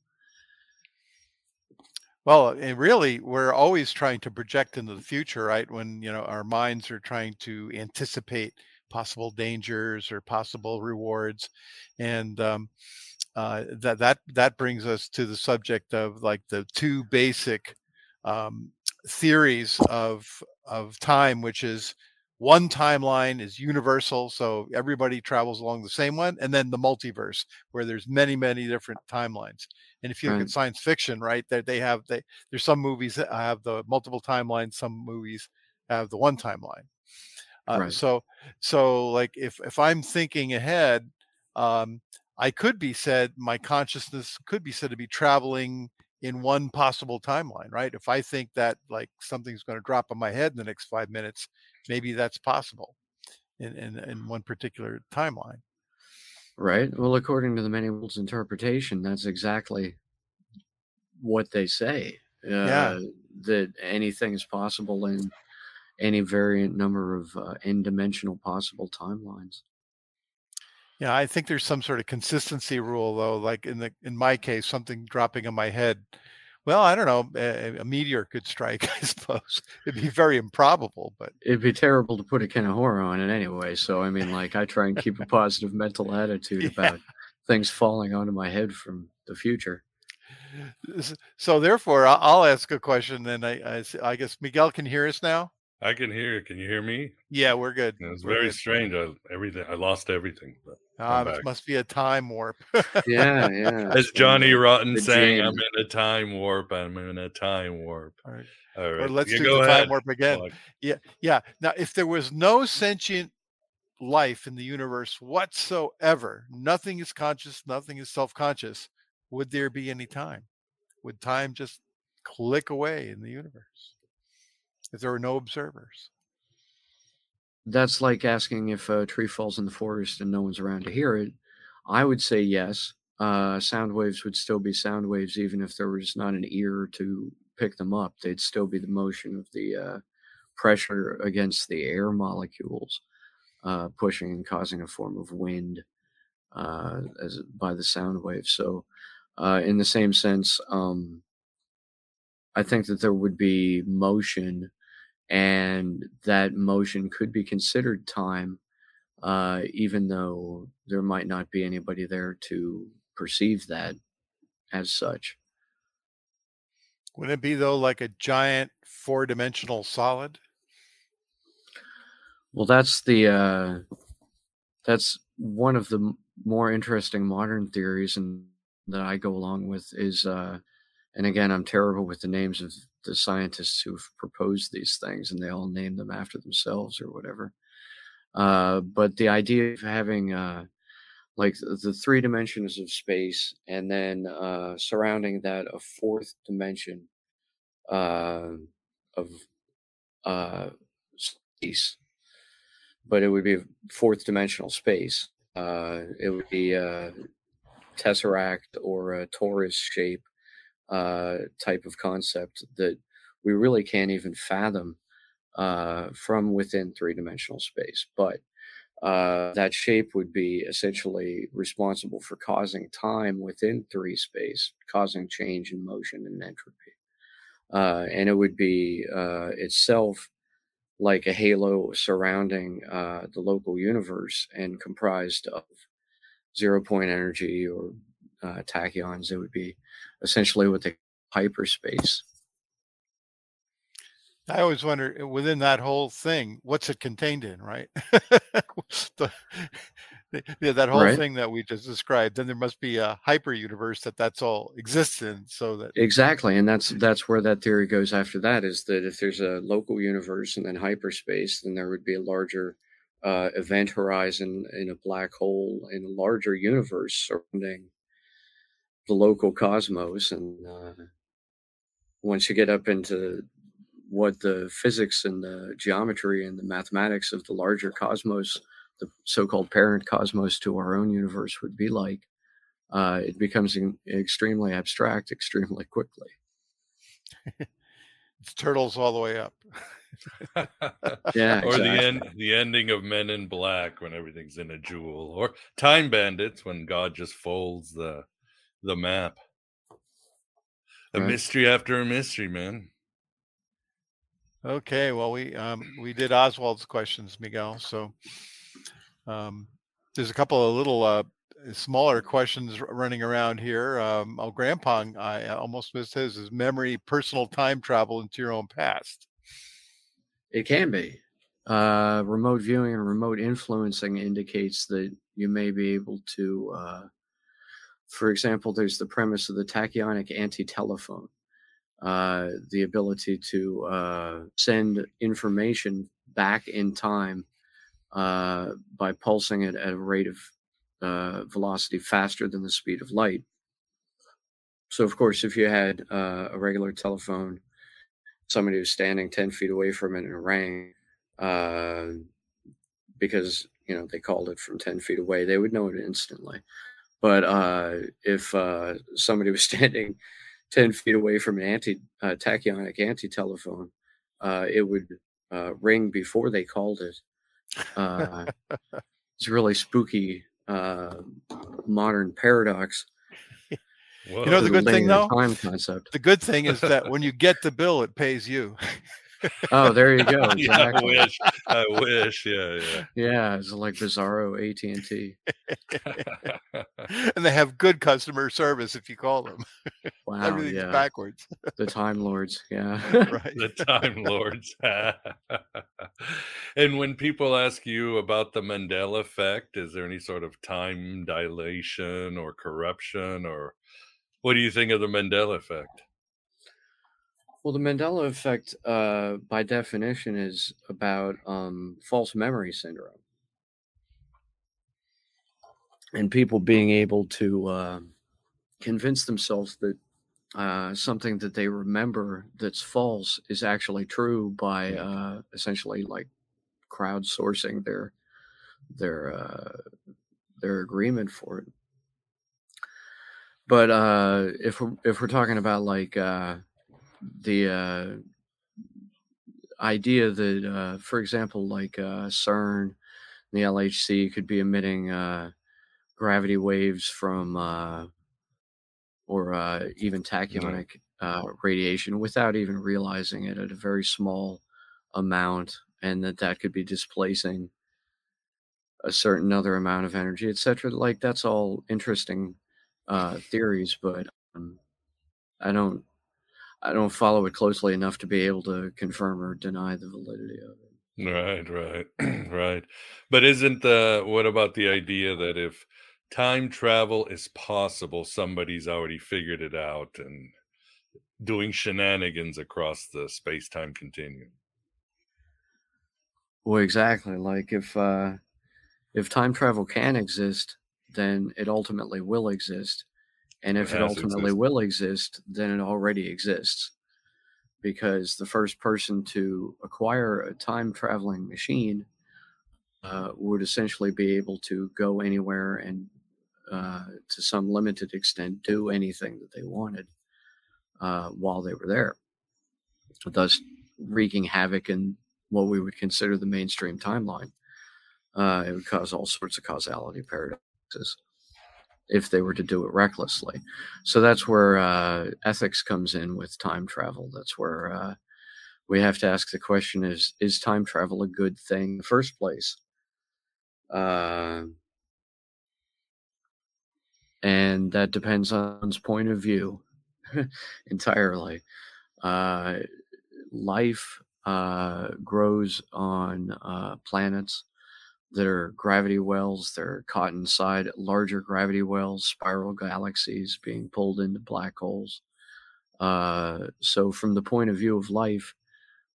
Speaker 16: Well, and really, we're always trying to project into the future, right? When you know our minds are trying to anticipate possible dangers or possible rewards, and um, uh, that that that brings us to the subject of like the two basic um, theories of of time, which is one timeline is universal, so everybody travels along the same one, and then the multiverse, where there's many many different timelines. And if you look
Speaker 15: Right.
Speaker 16: at science fiction, right, that they have they there's some movies that have the multiple timelines, some movies have the one timeline. Uh,
Speaker 15: Right.
Speaker 16: So so like if if I'm thinking ahead, um, I could be said my consciousness could be said to be traveling in one possible timeline, right? If I think that like something's going to drop on my head in the next five minutes, maybe that's possible in in, in one particular timeline.
Speaker 15: Right. Well, according to the many worlds interpretation, that's exactly what they say. Uh,
Speaker 16: Yeah.
Speaker 15: That anything is possible in any variant number of uh, n-dimensional possible timelines.
Speaker 16: Yeah, I think there's some sort of consistency rule though. Like in the in my case, something dropping on my head. Well, I don't know. A, a meteor could strike. <laughs> I suppose it'd be very improbable, but
Speaker 15: It'd be terrible to put a can of horror on it anyway. So, I mean, like, I try and keep a positive mental <laughs> attitude
Speaker 16: Yeah.
Speaker 15: about things falling onto my head from the future.
Speaker 16: so therefore, I'll, I'll ask a question. Then I, I guess Miguel can hear us now.
Speaker 12: I can hear you. Can you hear me?
Speaker 16: Yeah, we're good.
Speaker 12: It was
Speaker 16: We're
Speaker 12: very
Speaker 16: good.
Speaker 12: strange. I everything. I lost everything. But
Speaker 16: Ah,
Speaker 12: I'm
Speaker 16: it must be a time warp. <laughs>
Speaker 15: Yeah, yeah.
Speaker 12: As Johnny Rotten
Speaker 15: the
Speaker 12: sang,
Speaker 15: jam.
Speaker 12: "I'm in a time warp. I'm in a time warp."
Speaker 16: All right.
Speaker 12: All right.
Speaker 16: Or let's
Speaker 12: You
Speaker 16: do
Speaker 12: go
Speaker 16: the
Speaker 12: ahead.
Speaker 16: time warp again.
Speaker 12: Well,
Speaker 16: Yeah, yeah. Now, if there was no sentient life in the universe whatsoever, nothing is conscious, nothing is self-conscious, would there be any time? Would time just click away in the universe if there were no observers?
Speaker 15: That's like asking if a tree falls in the forest and no one's around to hear it. I would say yes. Uh, sound waves would still be sound waves, even if there was not an ear to pick them up. They'd still be the motion of the uh, pressure against the air molecules uh, pushing and causing a form of wind uh, as by the sound wave. So, uh, in the same sense, um, I think that there would be motion, and that motion could be considered time uh, even though there might not be anybody there to perceive that as such.
Speaker 16: Would it be though like a giant four-dimensional solid?
Speaker 15: Well, that's the uh, that's one of the more interesting modern theories, and that I go along with is, uh, and again, I'm terrible with the names of the scientists who've proposed these things, and they all name them after themselves or whatever. Uh, but the idea of having uh, like the three dimensions of space, and then uh, surrounding that a fourth dimension uh, of uh, space, but it would be fourth dimensional space. Uh, it would be a tesseract or a torus shape uh, type of concept that we really can't even fathom uh, from within three dimensional space. But uh, that shape would be essentially responsible for causing time within three space, causing change in motion and entropy. Uh, and it would be uh, itself like a halo surrounding uh, the local universe and comprised of zero point energy or uh, tachyons. It would be essentially what they hyperspace.
Speaker 16: I always wonder uh, within that whole thing, what's it contained in, right? <laughs> the, yeah, that whole
Speaker 15: Right.
Speaker 16: thing that we just described. Then there must be a hyper universe that that's all exists in, so that
Speaker 15: Exactly, and that's that's where that theory goes after that is that if there's a local universe and then hyperspace, then there would be a larger uh, event horizon in a black hole in a larger universe surrounding the local cosmos. And uh, once you get up into what the physics and the geometry and the mathematics of the larger cosmos, the so-called parent cosmos to our own universe would be like, uh, it becomes in- extremely abstract extremely quickly.
Speaker 16: it's turtles all the way up. <laughs>
Speaker 15: Yeah, exactly.
Speaker 12: or the end, the ending of Men in Black when everything's in a jewel, or Time Bandits when God just folds the the map. A
Speaker 15: Right.
Speaker 12: mystery after a mystery, man.
Speaker 16: Okay, well we um, we did Oswald's questions, Miguel. So um, there's a couple of little uh, smaller questions running around here. Um, oh, Grandpa, I almost missed his. Is memory personal time travel into your own past?
Speaker 15: It can be. Uh, remote viewing and remote influencing indicates that you may be able to, uh, for example, there's the premise of the tachyonic anti-telephone, uh, the ability to uh, send information back in time uh, by pulsing it at a rate of uh, velocity faster than the speed of light. So, of course, if you had uh, a regular telephone, somebody was standing 10 feet away from it and it rang, uh, because, you know, they called it from 10 feet away, they would know it instantly. But uh, if uh, somebody was <laughs> standing 10 feet away from an anti uh, tachyonic anti telephone, uh, it would uh, ring before they called it. Uh, it's a really spooky uh, modern paradox.
Speaker 12: Whoa.
Speaker 16: You know the good thing though.
Speaker 15: time concept.
Speaker 16: The good thing is that when you <laughs> get the bill, it pays you. <laughs>
Speaker 15: Oh, there you go. <laughs>
Speaker 12: yeah, I wish. I wish. Yeah, yeah.
Speaker 15: Yeah, it's like Bizarro AT and T. <laughs>
Speaker 16: and they have good customer service if you call them. <laughs>
Speaker 15: Wow,
Speaker 16: Everything's
Speaker 15: yeah.
Speaker 16: backwards.
Speaker 15: The Time Lords. Yeah.
Speaker 16: right.
Speaker 12: the Time Lords. and when people ask you about the Mandela effect, is there any sort of time dilation or corruption, or what do you think of the Mandela effect?
Speaker 15: Well, the Mandela effect, uh, by definition, is about um, false memory syndrome, and people being able to uh, convince themselves that uh, something that they remember that's false is actually true by uh, essentially like crowdsourcing their their uh, their agreement for it. But uh, if we're if we're talking about like uh, the uh, idea that, uh, for example, like uh, CERN, the LHC could be emitting uh, gravity waves from, uh, or uh, even tachyonic uh, radiation without even realizing it at a very small amount, and that that could be displacing a certain other amount of energy, etc. Like that's all interesting uh, theories, but um, I don't I don't follow it closely enough to be able to confirm or deny the validity of it.
Speaker 12: Right, right, <clears throat> right. But isn't the what about the idea that if time travel is possible, somebody's already figured it out and doing shenanigans across the space time continuum?
Speaker 15: Well, exactly. Like if uh, if time travel can exist, then it ultimately will exist, and if it,
Speaker 12: It
Speaker 15: ultimately
Speaker 12: existed.
Speaker 15: will exist, then it already exists. Because the first person to acquire a time traveling machine uh, would essentially be able to go anywhere and, uh, to some limited extent, do anything that they wanted uh, while they were there, thus wreaking havoc in what we would consider the mainstream timeline. Uh, it would cause all sorts of causality paradoxes if they were to do it recklessly. So that's where uh, ethics comes in with time travel. That's where uh, we have to ask the question: Is is time travel a good thing in the first place? Uh, and that depends on one's point of view <laughs> entirely. Uh, life uh, grows on uh, planets that are gravity wells. They're caught inside larger gravity wells, spiral galaxies being pulled into black holes. Uh, so, from the point of view of life,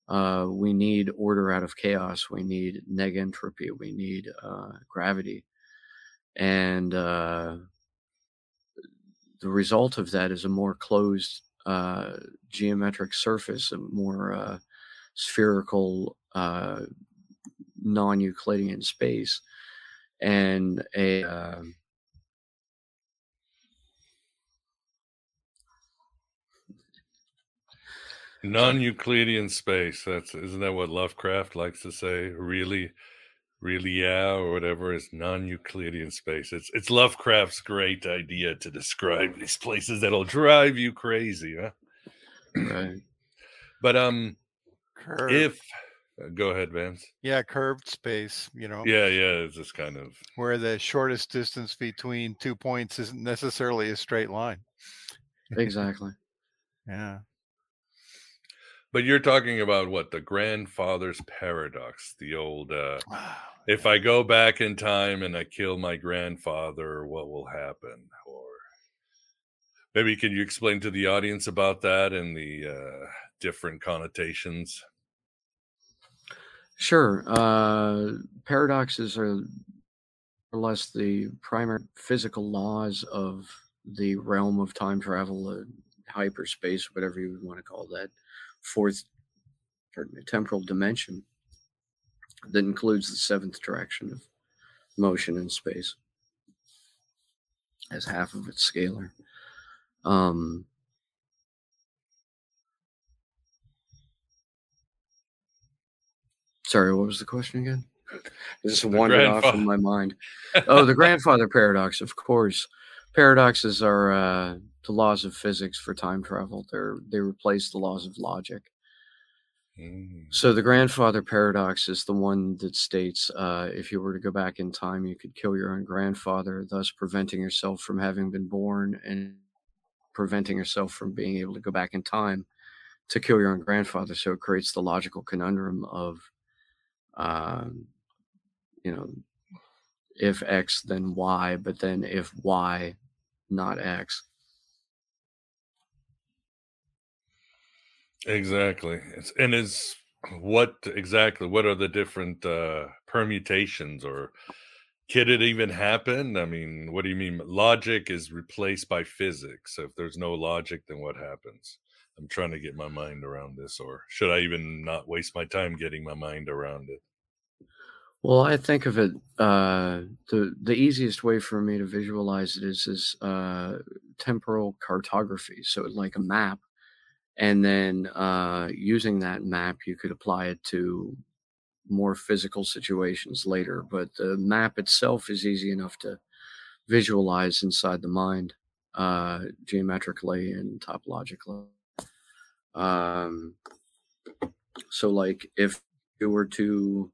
Speaker 15: uh, we need order out of chaos. We need neg entropy. We need uh, gravity. And uh, the result of that is a more closed uh, geometric surface, a more uh, spherical, uh, non Euclidean space, and a. Uh,
Speaker 12: Non-Euclidean space. That's isn't that what Lovecraft likes to say? Really, really, yeah, or whatever is non-Euclidean space. It's it's Lovecraft's great idea to describe these places that'll drive you crazy, huh?
Speaker 15: right.
Speaker 12: But um,
Speaker 16: Curve.
Speaker 12: if uh, go ahead, Vance.
Speaker 16: Yeah, curved space, you know.
Speaker 12: Yeah, yeah, it's just kind of
Speaker 16: Where the shortest distance between two points isn't necessarily a straight line.
Speaker 15: Exactly. <laughs>
Speaker 16: Yeah.
Speaker 12: But you're talking about what the grandfather's paradox, the old uh <sighs> if I go back in time and I kill my grandfather, what will happen? Or maybe can you explain to the audience about that and the uh different connotations?
Speaker 15: Sure. Uh, paradoxes are or less the primary physical laws of the realm of time travel, uh, hyperspace, whatever you want to call that, fourth me, temporal dimension that includes the seventh direction of motion in space as half of its scalar. Um, sorry, what was the question again? This
Speaker 12: The
Speaker 15: wandered off in my mind. <laughs> Oh, the grandfather paradox, of course. Paradoxes are uh, the laws of physics for time travel. They're they replace the laws of logic.
Speaker 12: Mm.
Speaker 15: So the grandfather paradox is the one that states uh, if you were to go back in time, you could kill your own grandfather, thus preventing yourself from having been born and preventing yourself from being able to go back in time to kill your own grandfather. So it creates the logical conundrum of, um, you know, if X, then Y, but then if Y, not X.
Speaker 12: Exactly. It's, and is what exactly what are the different uh permutations or could it even happen? I mean, what do you mean logic is replaced by physics? So if there's no logic, then what happens? I'm trying to get my mind around this or should I even not waste my time getting my mind around it?
Speaker 15: Well, I think of it uh, the the easiest way for me to visualize it is is uh, temporal cartography. So, like a map, and then uh, using that map, you could apply it to more physical situations later. But the map itself is easy enough to visualize inside the mind, uh, geometrically and topologically. Um, so, like if you were to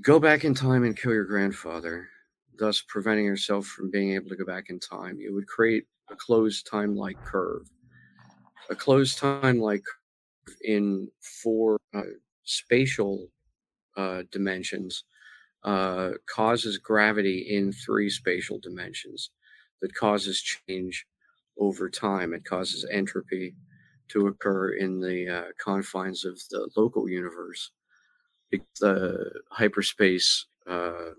Speaker 15: go back in time and kill your grandfather, thus preventing yourself from being able to go back in time. it would create a closed time like curve. A closed time like in four uh, spatial uh, dimensions uh, causes gravity in three spatial dimensions that causes change over time. It causes entropy to occur in the uh, confines of the local universe. The hyperspace uh,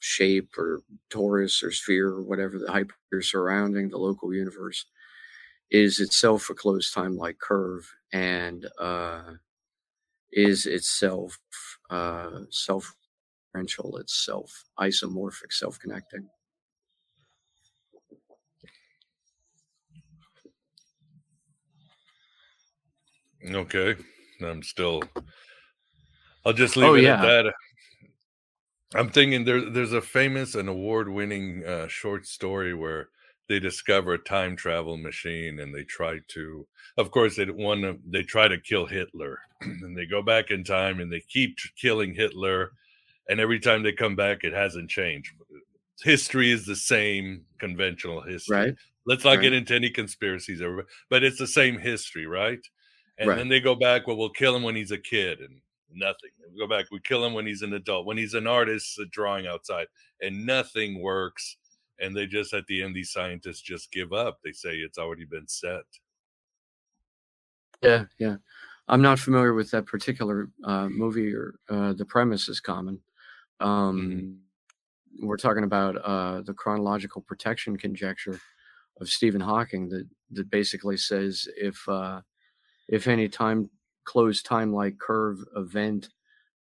Speaker 15: shape or torus or sphere or whatever the hyper surrounding the local universe is itself a closed time like curve and uh, is itself uh, self differential, itself isomorphic, self
Speaker 12: Okay. I'm still I'll just leave
Speaker 15: Oh,
Speaker 12: it
Speaker 15: yeah.
Speaker 12: at that. I'm thinking there there's a famous and award-winning uh, short story where they discover a time travel machine and they try to of course they want to they try to kill Hitler <clears throat> and they go back in time and they keep killing Hitler and every time they come back it hasn't changed. History is the same conventional history.
Speaker 15: Right.
Speaker 12: Let's not get into any conspiracies everybody, but it's the same history, right? And
Speaker 15: Right.
Speaker 12: then they go back, well, we'll kill him when he's a kid and nothing. We go back, we kill him when he's an adult, when he's an artist drawing outside, and nothing works. And they just, at the end, these scientists just give up. They say it's already been set.
Speaker 15: Yeah, yeah. I'm not familiar with that particular uh, movie or uh, the premise is common. Um, We're talking about uh, the chronological protection conjecture of Stephen Hawking that that basically says if uh, if any time closed time like curve event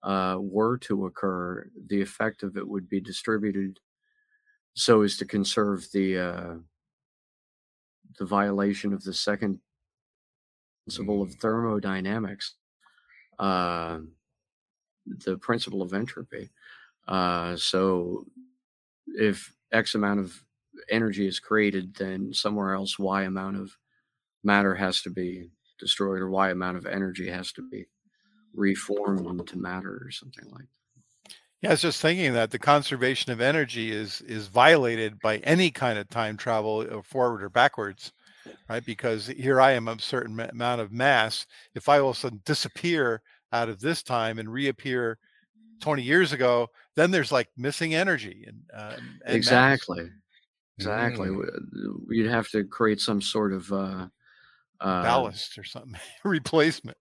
Speaker 15: uh, were to occur, the effect of it would be distributed so as to conserve the uh, the violation of the second principle of thermodynamics, uh, the principle of entropy. Uh, so, if X amount of energy is created, then somewhere else Y amount of matter has to be destroyed, or Y amount of energy has to be reformed into matter, or something like. That.
Speaker 16: Yeah, I was just thinking that the conservation of energy is is violated by any kind of time travel uh, forward or backwards, right? Because here I am of a certain amount of mass. If I all of a sudden disappear out of this time and reappear 20 years ago, then there's like missing energy and, uh, and mass.
Speaker 15: Exactly. Exactly.
Speaker 12: Mm.
Speaker 15: You'd have to create some sort of uh, uh,
Speaker 16: ballast or something, <laughs> replacement.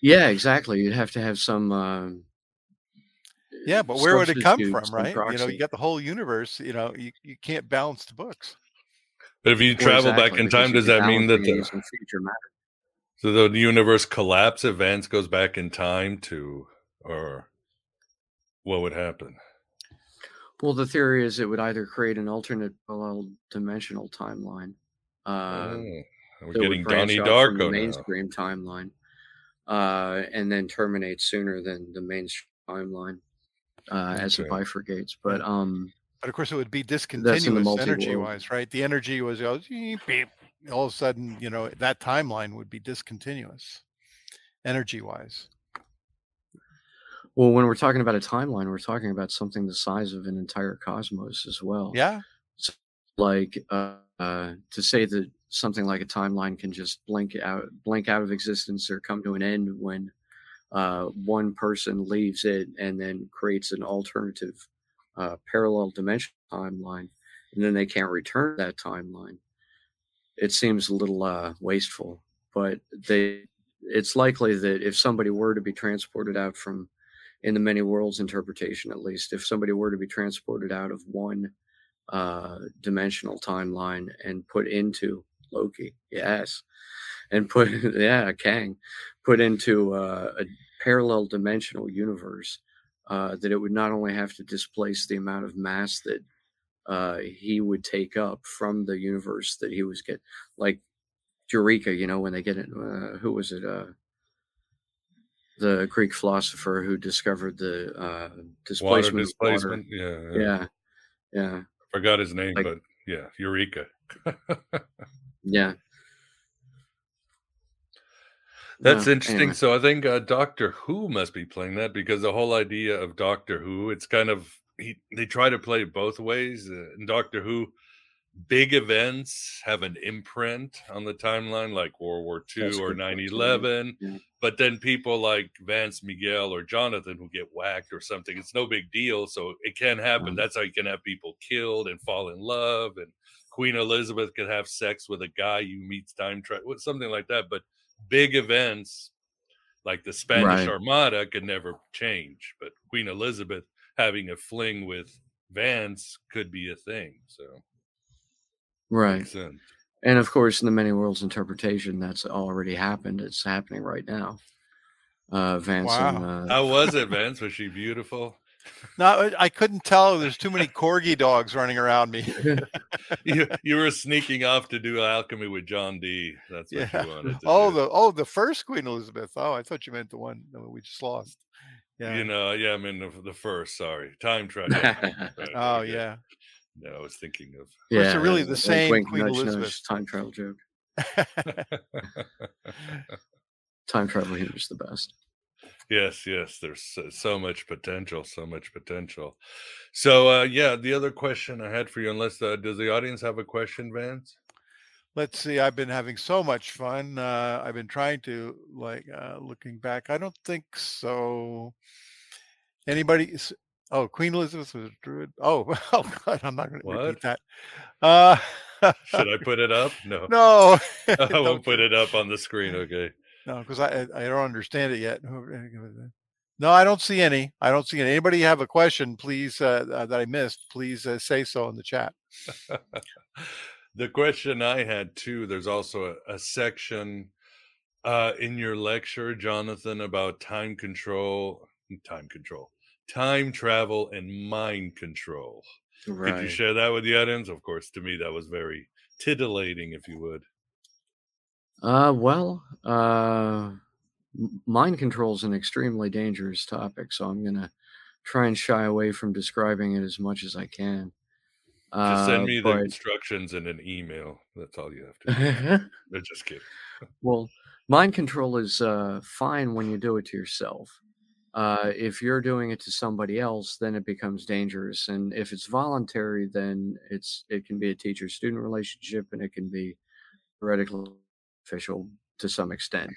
Speaker 15: Yeah, exactly. You'd have to have some. Uh,
Speaker 16: Yeah, but where would it come
Speaker 15: substitute,
Speaker 16: from,
Speaker 15: some
Speaker 16: right? You know, you got the whole universe. You know, you, you can't balance the books.
Speaker 12: But if you
Speaker 15: Well,
Speaker 12: travel back in time, does that mean that the,
Speaker 15: future matter?
Speaker 12: so the universe collapse events goes back in time to, or what would happen?
Speaker 15: Well, the theory is it would either create an alternate parallel dimensional timeline. Uh,
Speaker 12: Oh, we're
Speaker 15: that
Speaker 12: getting
Speaker 15: branch
Speaker 12: Donnie
Speaker 15: off from
Speaker 12: Darko
Speaker 15: the
Speaker 12: now.
Speaker 15: mainstream timeline, uh, and then terminate sooner than the mainstream timeline uh, as it bifurcates. But um,
Speaker 16: But of course, it would be
Speaker 15: That's in the
Speaker 16: discontinuous energy wise, right? The energy was goes beep, beep. all of a sudden, you know, that timeline would be discontinuous energy wise.
Speaker 15: well, when we're talking about a timeline, we're talking about something the size of an entire cosmos as well.
Speaker 16: Yeah.
Speaker 15: So, like uh, uh, to say that something like a timeline can just blink out, blink out of existence, or come to an end when uh, one person leaves it and then creates an alternative uh, parallel dimension timeline, and then they can't return that timeline. It seems a little uh, wasteful, but they. It's likely that if somebody were to be transported out from, in the many worlds interpretation at least, if somebody were to be transported out of one uh, dimensional timeline and put into Loki, yes, and put <laughs> yeah Kang, put into uh, a parallel dimensional universe, uh, that it would not only have to displace the amount of mass that uh, he would take up from the universe that he was get like Eureka, you know, when they get it, uh, who was it? Uh, the Greek philosopher who discovered the uh,
Speaker 12: Water
Speaker 15: displacement. water.
Speaker 12: displacement. Yeah, yeah.
Speaker 15: Yeah, yeah,
Speaker 12: Forgot his name,
Speaker 15: Like-
Speaker 12: but yeah, Eureka. <laughs>
Speaker 15: yeah.
Speaker 12: That's
Speaker 15: No,
Speaker 12: interesting.
Speaker 15: anyway.
Speaker 12: So I think uh, Doctor Who must be playing that because the whole idea of Doctor Who, it's kind of he, they try to play both ways. Uh, in Doctor Who, big events have an imprint on the timeline, like World War II
Speaker 15: That's
Speaker 12: or 9 11.
Speaker 15: yeah.
Speaker 12: But then people like Vance Miguel or Jonathan who get whacked or something, it's no big deal. So it can happen.
Speaker 15: Right.
Speaker 12: That's how you can have people killed and fall in love. And Queen Elizabeth could have sex with a guy you meets time travel, something like that. But big events like the Spanish
Speaker 15: Right.
Speaker 12: Armada could never change. But Queen Elizabeth having a fling with Vance could be a thing. So
Speaker 15: Right.
Speaker 12: makes sense.
Speaker 15: And of course, in the many worlds interpretation, that's already happened. It's happening right now. Uh, Vance and uh,
Speaker 12: How was it, <laughs> Vance? Was she beautiful?
Speaker 16: No, I- I couldn't tell. There's too many corgi dogs running around me. <laughs>
Speaker 12: you you were sneaking off to do alchemy with John Dee. That's what
Speaker 16: yeah.
Speaker 12: you wanted to
Speaker 16: Oh,
Speaker 12: do.
Speaker 16: the oh the first Queen Elizabeth. Oh, I thought you meant the one that we just lost. Yeah.
Speaker 12: You know, yeah, I mean the, the first. Sorry, time <laughs> travel. Right,
Speaker 16: oh
Speaker 12: okay.
Speaker 16: yeah.
Speaker 12: No, I was thinking of.
Speaker 16: Yeah, is it really the
Speaker 15: wink,
Speaker 16: same
Speaker 15: wink,
Speaker 16: Queen
Speaker 15: nudge, nudge,
Speaker 16: Elizabeth?
Speaker 15: time travel joke. <laughs> Time travel humor is the best.
Speaker 12: Yes, yes. There's so, so much potential, so much potential. So, uh, yeah, the other question I had for you, unless uh, does the audience have a question, Vance?
Speaker 16: Let's see. I've been having so much fun. Uh, I've been trying to like uh, looking back. I don't think so. Anybody? Oh, Queen Elizabeth was a druid. Oh, <laughs> oh God, I'm not going to
Speaker 12: What?
Speaker 16: repeat that. Uh,
Speaker 12: Should I put it up? No, <laughs>
Speaker 16: no, <laughs>
Speaker 12: I won't put it up on the screen. Okay.
Speaker 16: No, because I I I don't understand it yet. No, I don't see any. I don't see any. Anybody have a question, please, uh, uh, that I missed, please uh, say so in the chat. <laughs>
Speaker 12: the question I had too, there's also a, a section uh, in your lecture, Jonathan, about time control, time control, time travel, and mind control. Right. Could you share that with the audience? Of course, to me, that was very titillating, if you would.
Speaker 15: Uh, well, uh, mind control is an extremely dangerous topic, so I'm gonna try and shy away from describing it as much as I can.
Speaker 12: Just send
Speaker 15: Uh,
Speaker 12: me the
Speaker 15: but
Speaker 12: instructions in an email. That's all you have to do. <laughs> no, just kidding. <laughs>
Speaker 15: well, mind control is uh, fine when you do it to yourself. Uh, if you're doing it to somebody else, then it becomes dangerous. And if it's voluntary, then it's it can be a teacher-student relationship, and it can be theoretically official to some extent.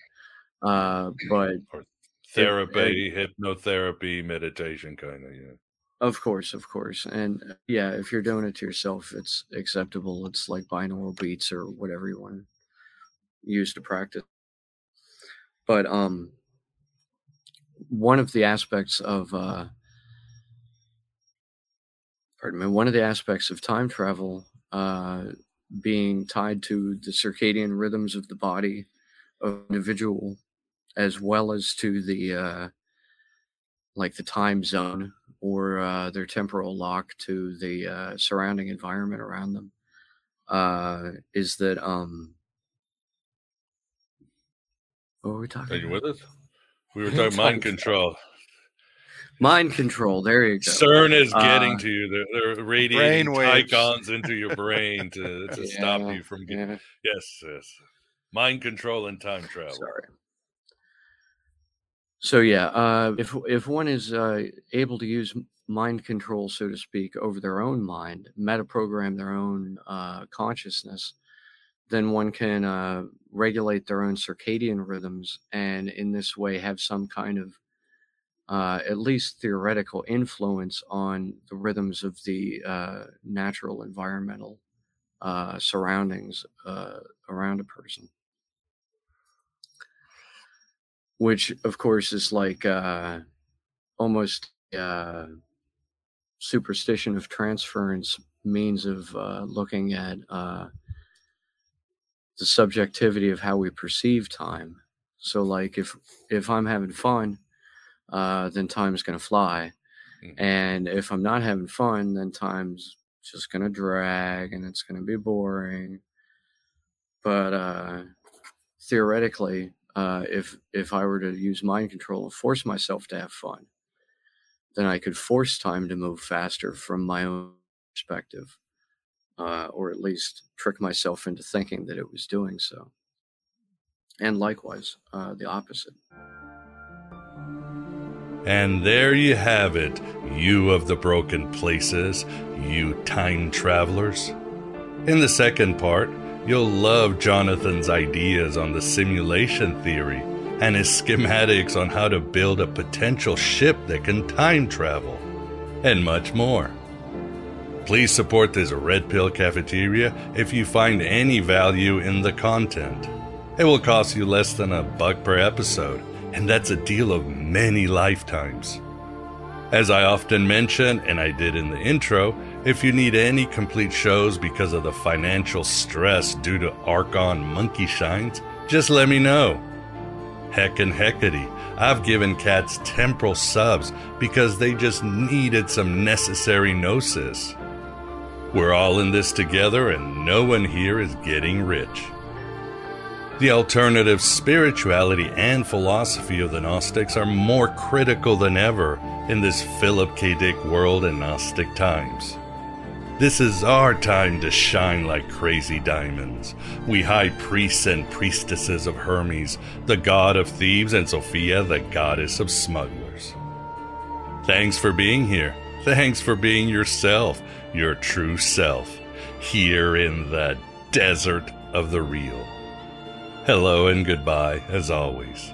Speaker 15: Uh, but
Speaker 12: Or therapy, hypnotherapy, meditation, kind of. Yeah.
Speaker 15: Of course, of course. And uh, yeah, if you're doing it to yourself, it's acceptable. It's like binaural beats or whatever you want to use to practice. But um one of the aspects of uh pardon me, one of the aspects of time travel uh being tied to the circadian rhythms of the body of an individual as well as to the uh like the time zone or uh, their temporal lock to the uh, surrounding environment around them uh, is that um what were we talking
Speaker 12: Are you
Speaker 15: about?
Speaker 12: with us? We were talking mind control.
Speaker 15: Mind control there you go
Speaker 12: CERN is getting
Speaker 15: Uh,
Speaker 12: to you. They're, they're radiating
Speaker 16: Brainwaves.
Speaker 12: icons into your brain to, to <laughs> stop you from getting.
Speaker 15: yeah.
Speaker 12: Yes, yes. Mind control and time travel.
Speaker 15: sorry so yeah uh, if if one is uh, able to use mind control so to speak over their own mind metaprogram their own uh, consciousness then one can uh, regulate their own circadian rhythms and in this way have some kind of uh, at least theoretical influence on the rhythms of the uh, natural environmental uh, surroundings uh, around a person which of course is like uh, almost uh, superstition of transference means of looking at the subjectivity of how we perceive time. So, like if if I'm having fun, uh, then time's gonna fly, and if I'm not having fun, then time's just gonna drag and it's gonna be boring. But uh, theoretically, uh, if if I were to use mind control and force myself to have fun, then I could force time to move faster from my own perspective, uh, or at least trick myself into thinking that it was doing so. and likewise uh, the opposite.
Speaker 12: And there you have it, you of the broken places, you time travelers. In the second part, you'll love Jonathan's ideas on the simulation theory and his schematics on how to build a potential ship that can time travel, and much more. Please support this Red Pill Cafeteria if you find any value in the content. It will cost you less than a buck per episode, and that's a deal of many lifetimes. As I often mention, and I did in the intro, if you need any complete shows because of the financial stress due to Archon monkey shines, just let me know. Heck and heckety, I've given cats temporal subs because they just needed some necessary gnosis. We're all in this together and no one here is getting rich. The alternative spirituality and philosophy of the Gnostics are more critical than ever in this Philip K. Dick world and Gnostic times. This is our time to shine like crazy diamonds. We high priests and priestesses of Hermes, the god of thieves, and Sophia, the goddess of smugglers. Thanks for being here. Thanks for being yourself, your true self, here in the desert of the real. Hello and goodbye, as always.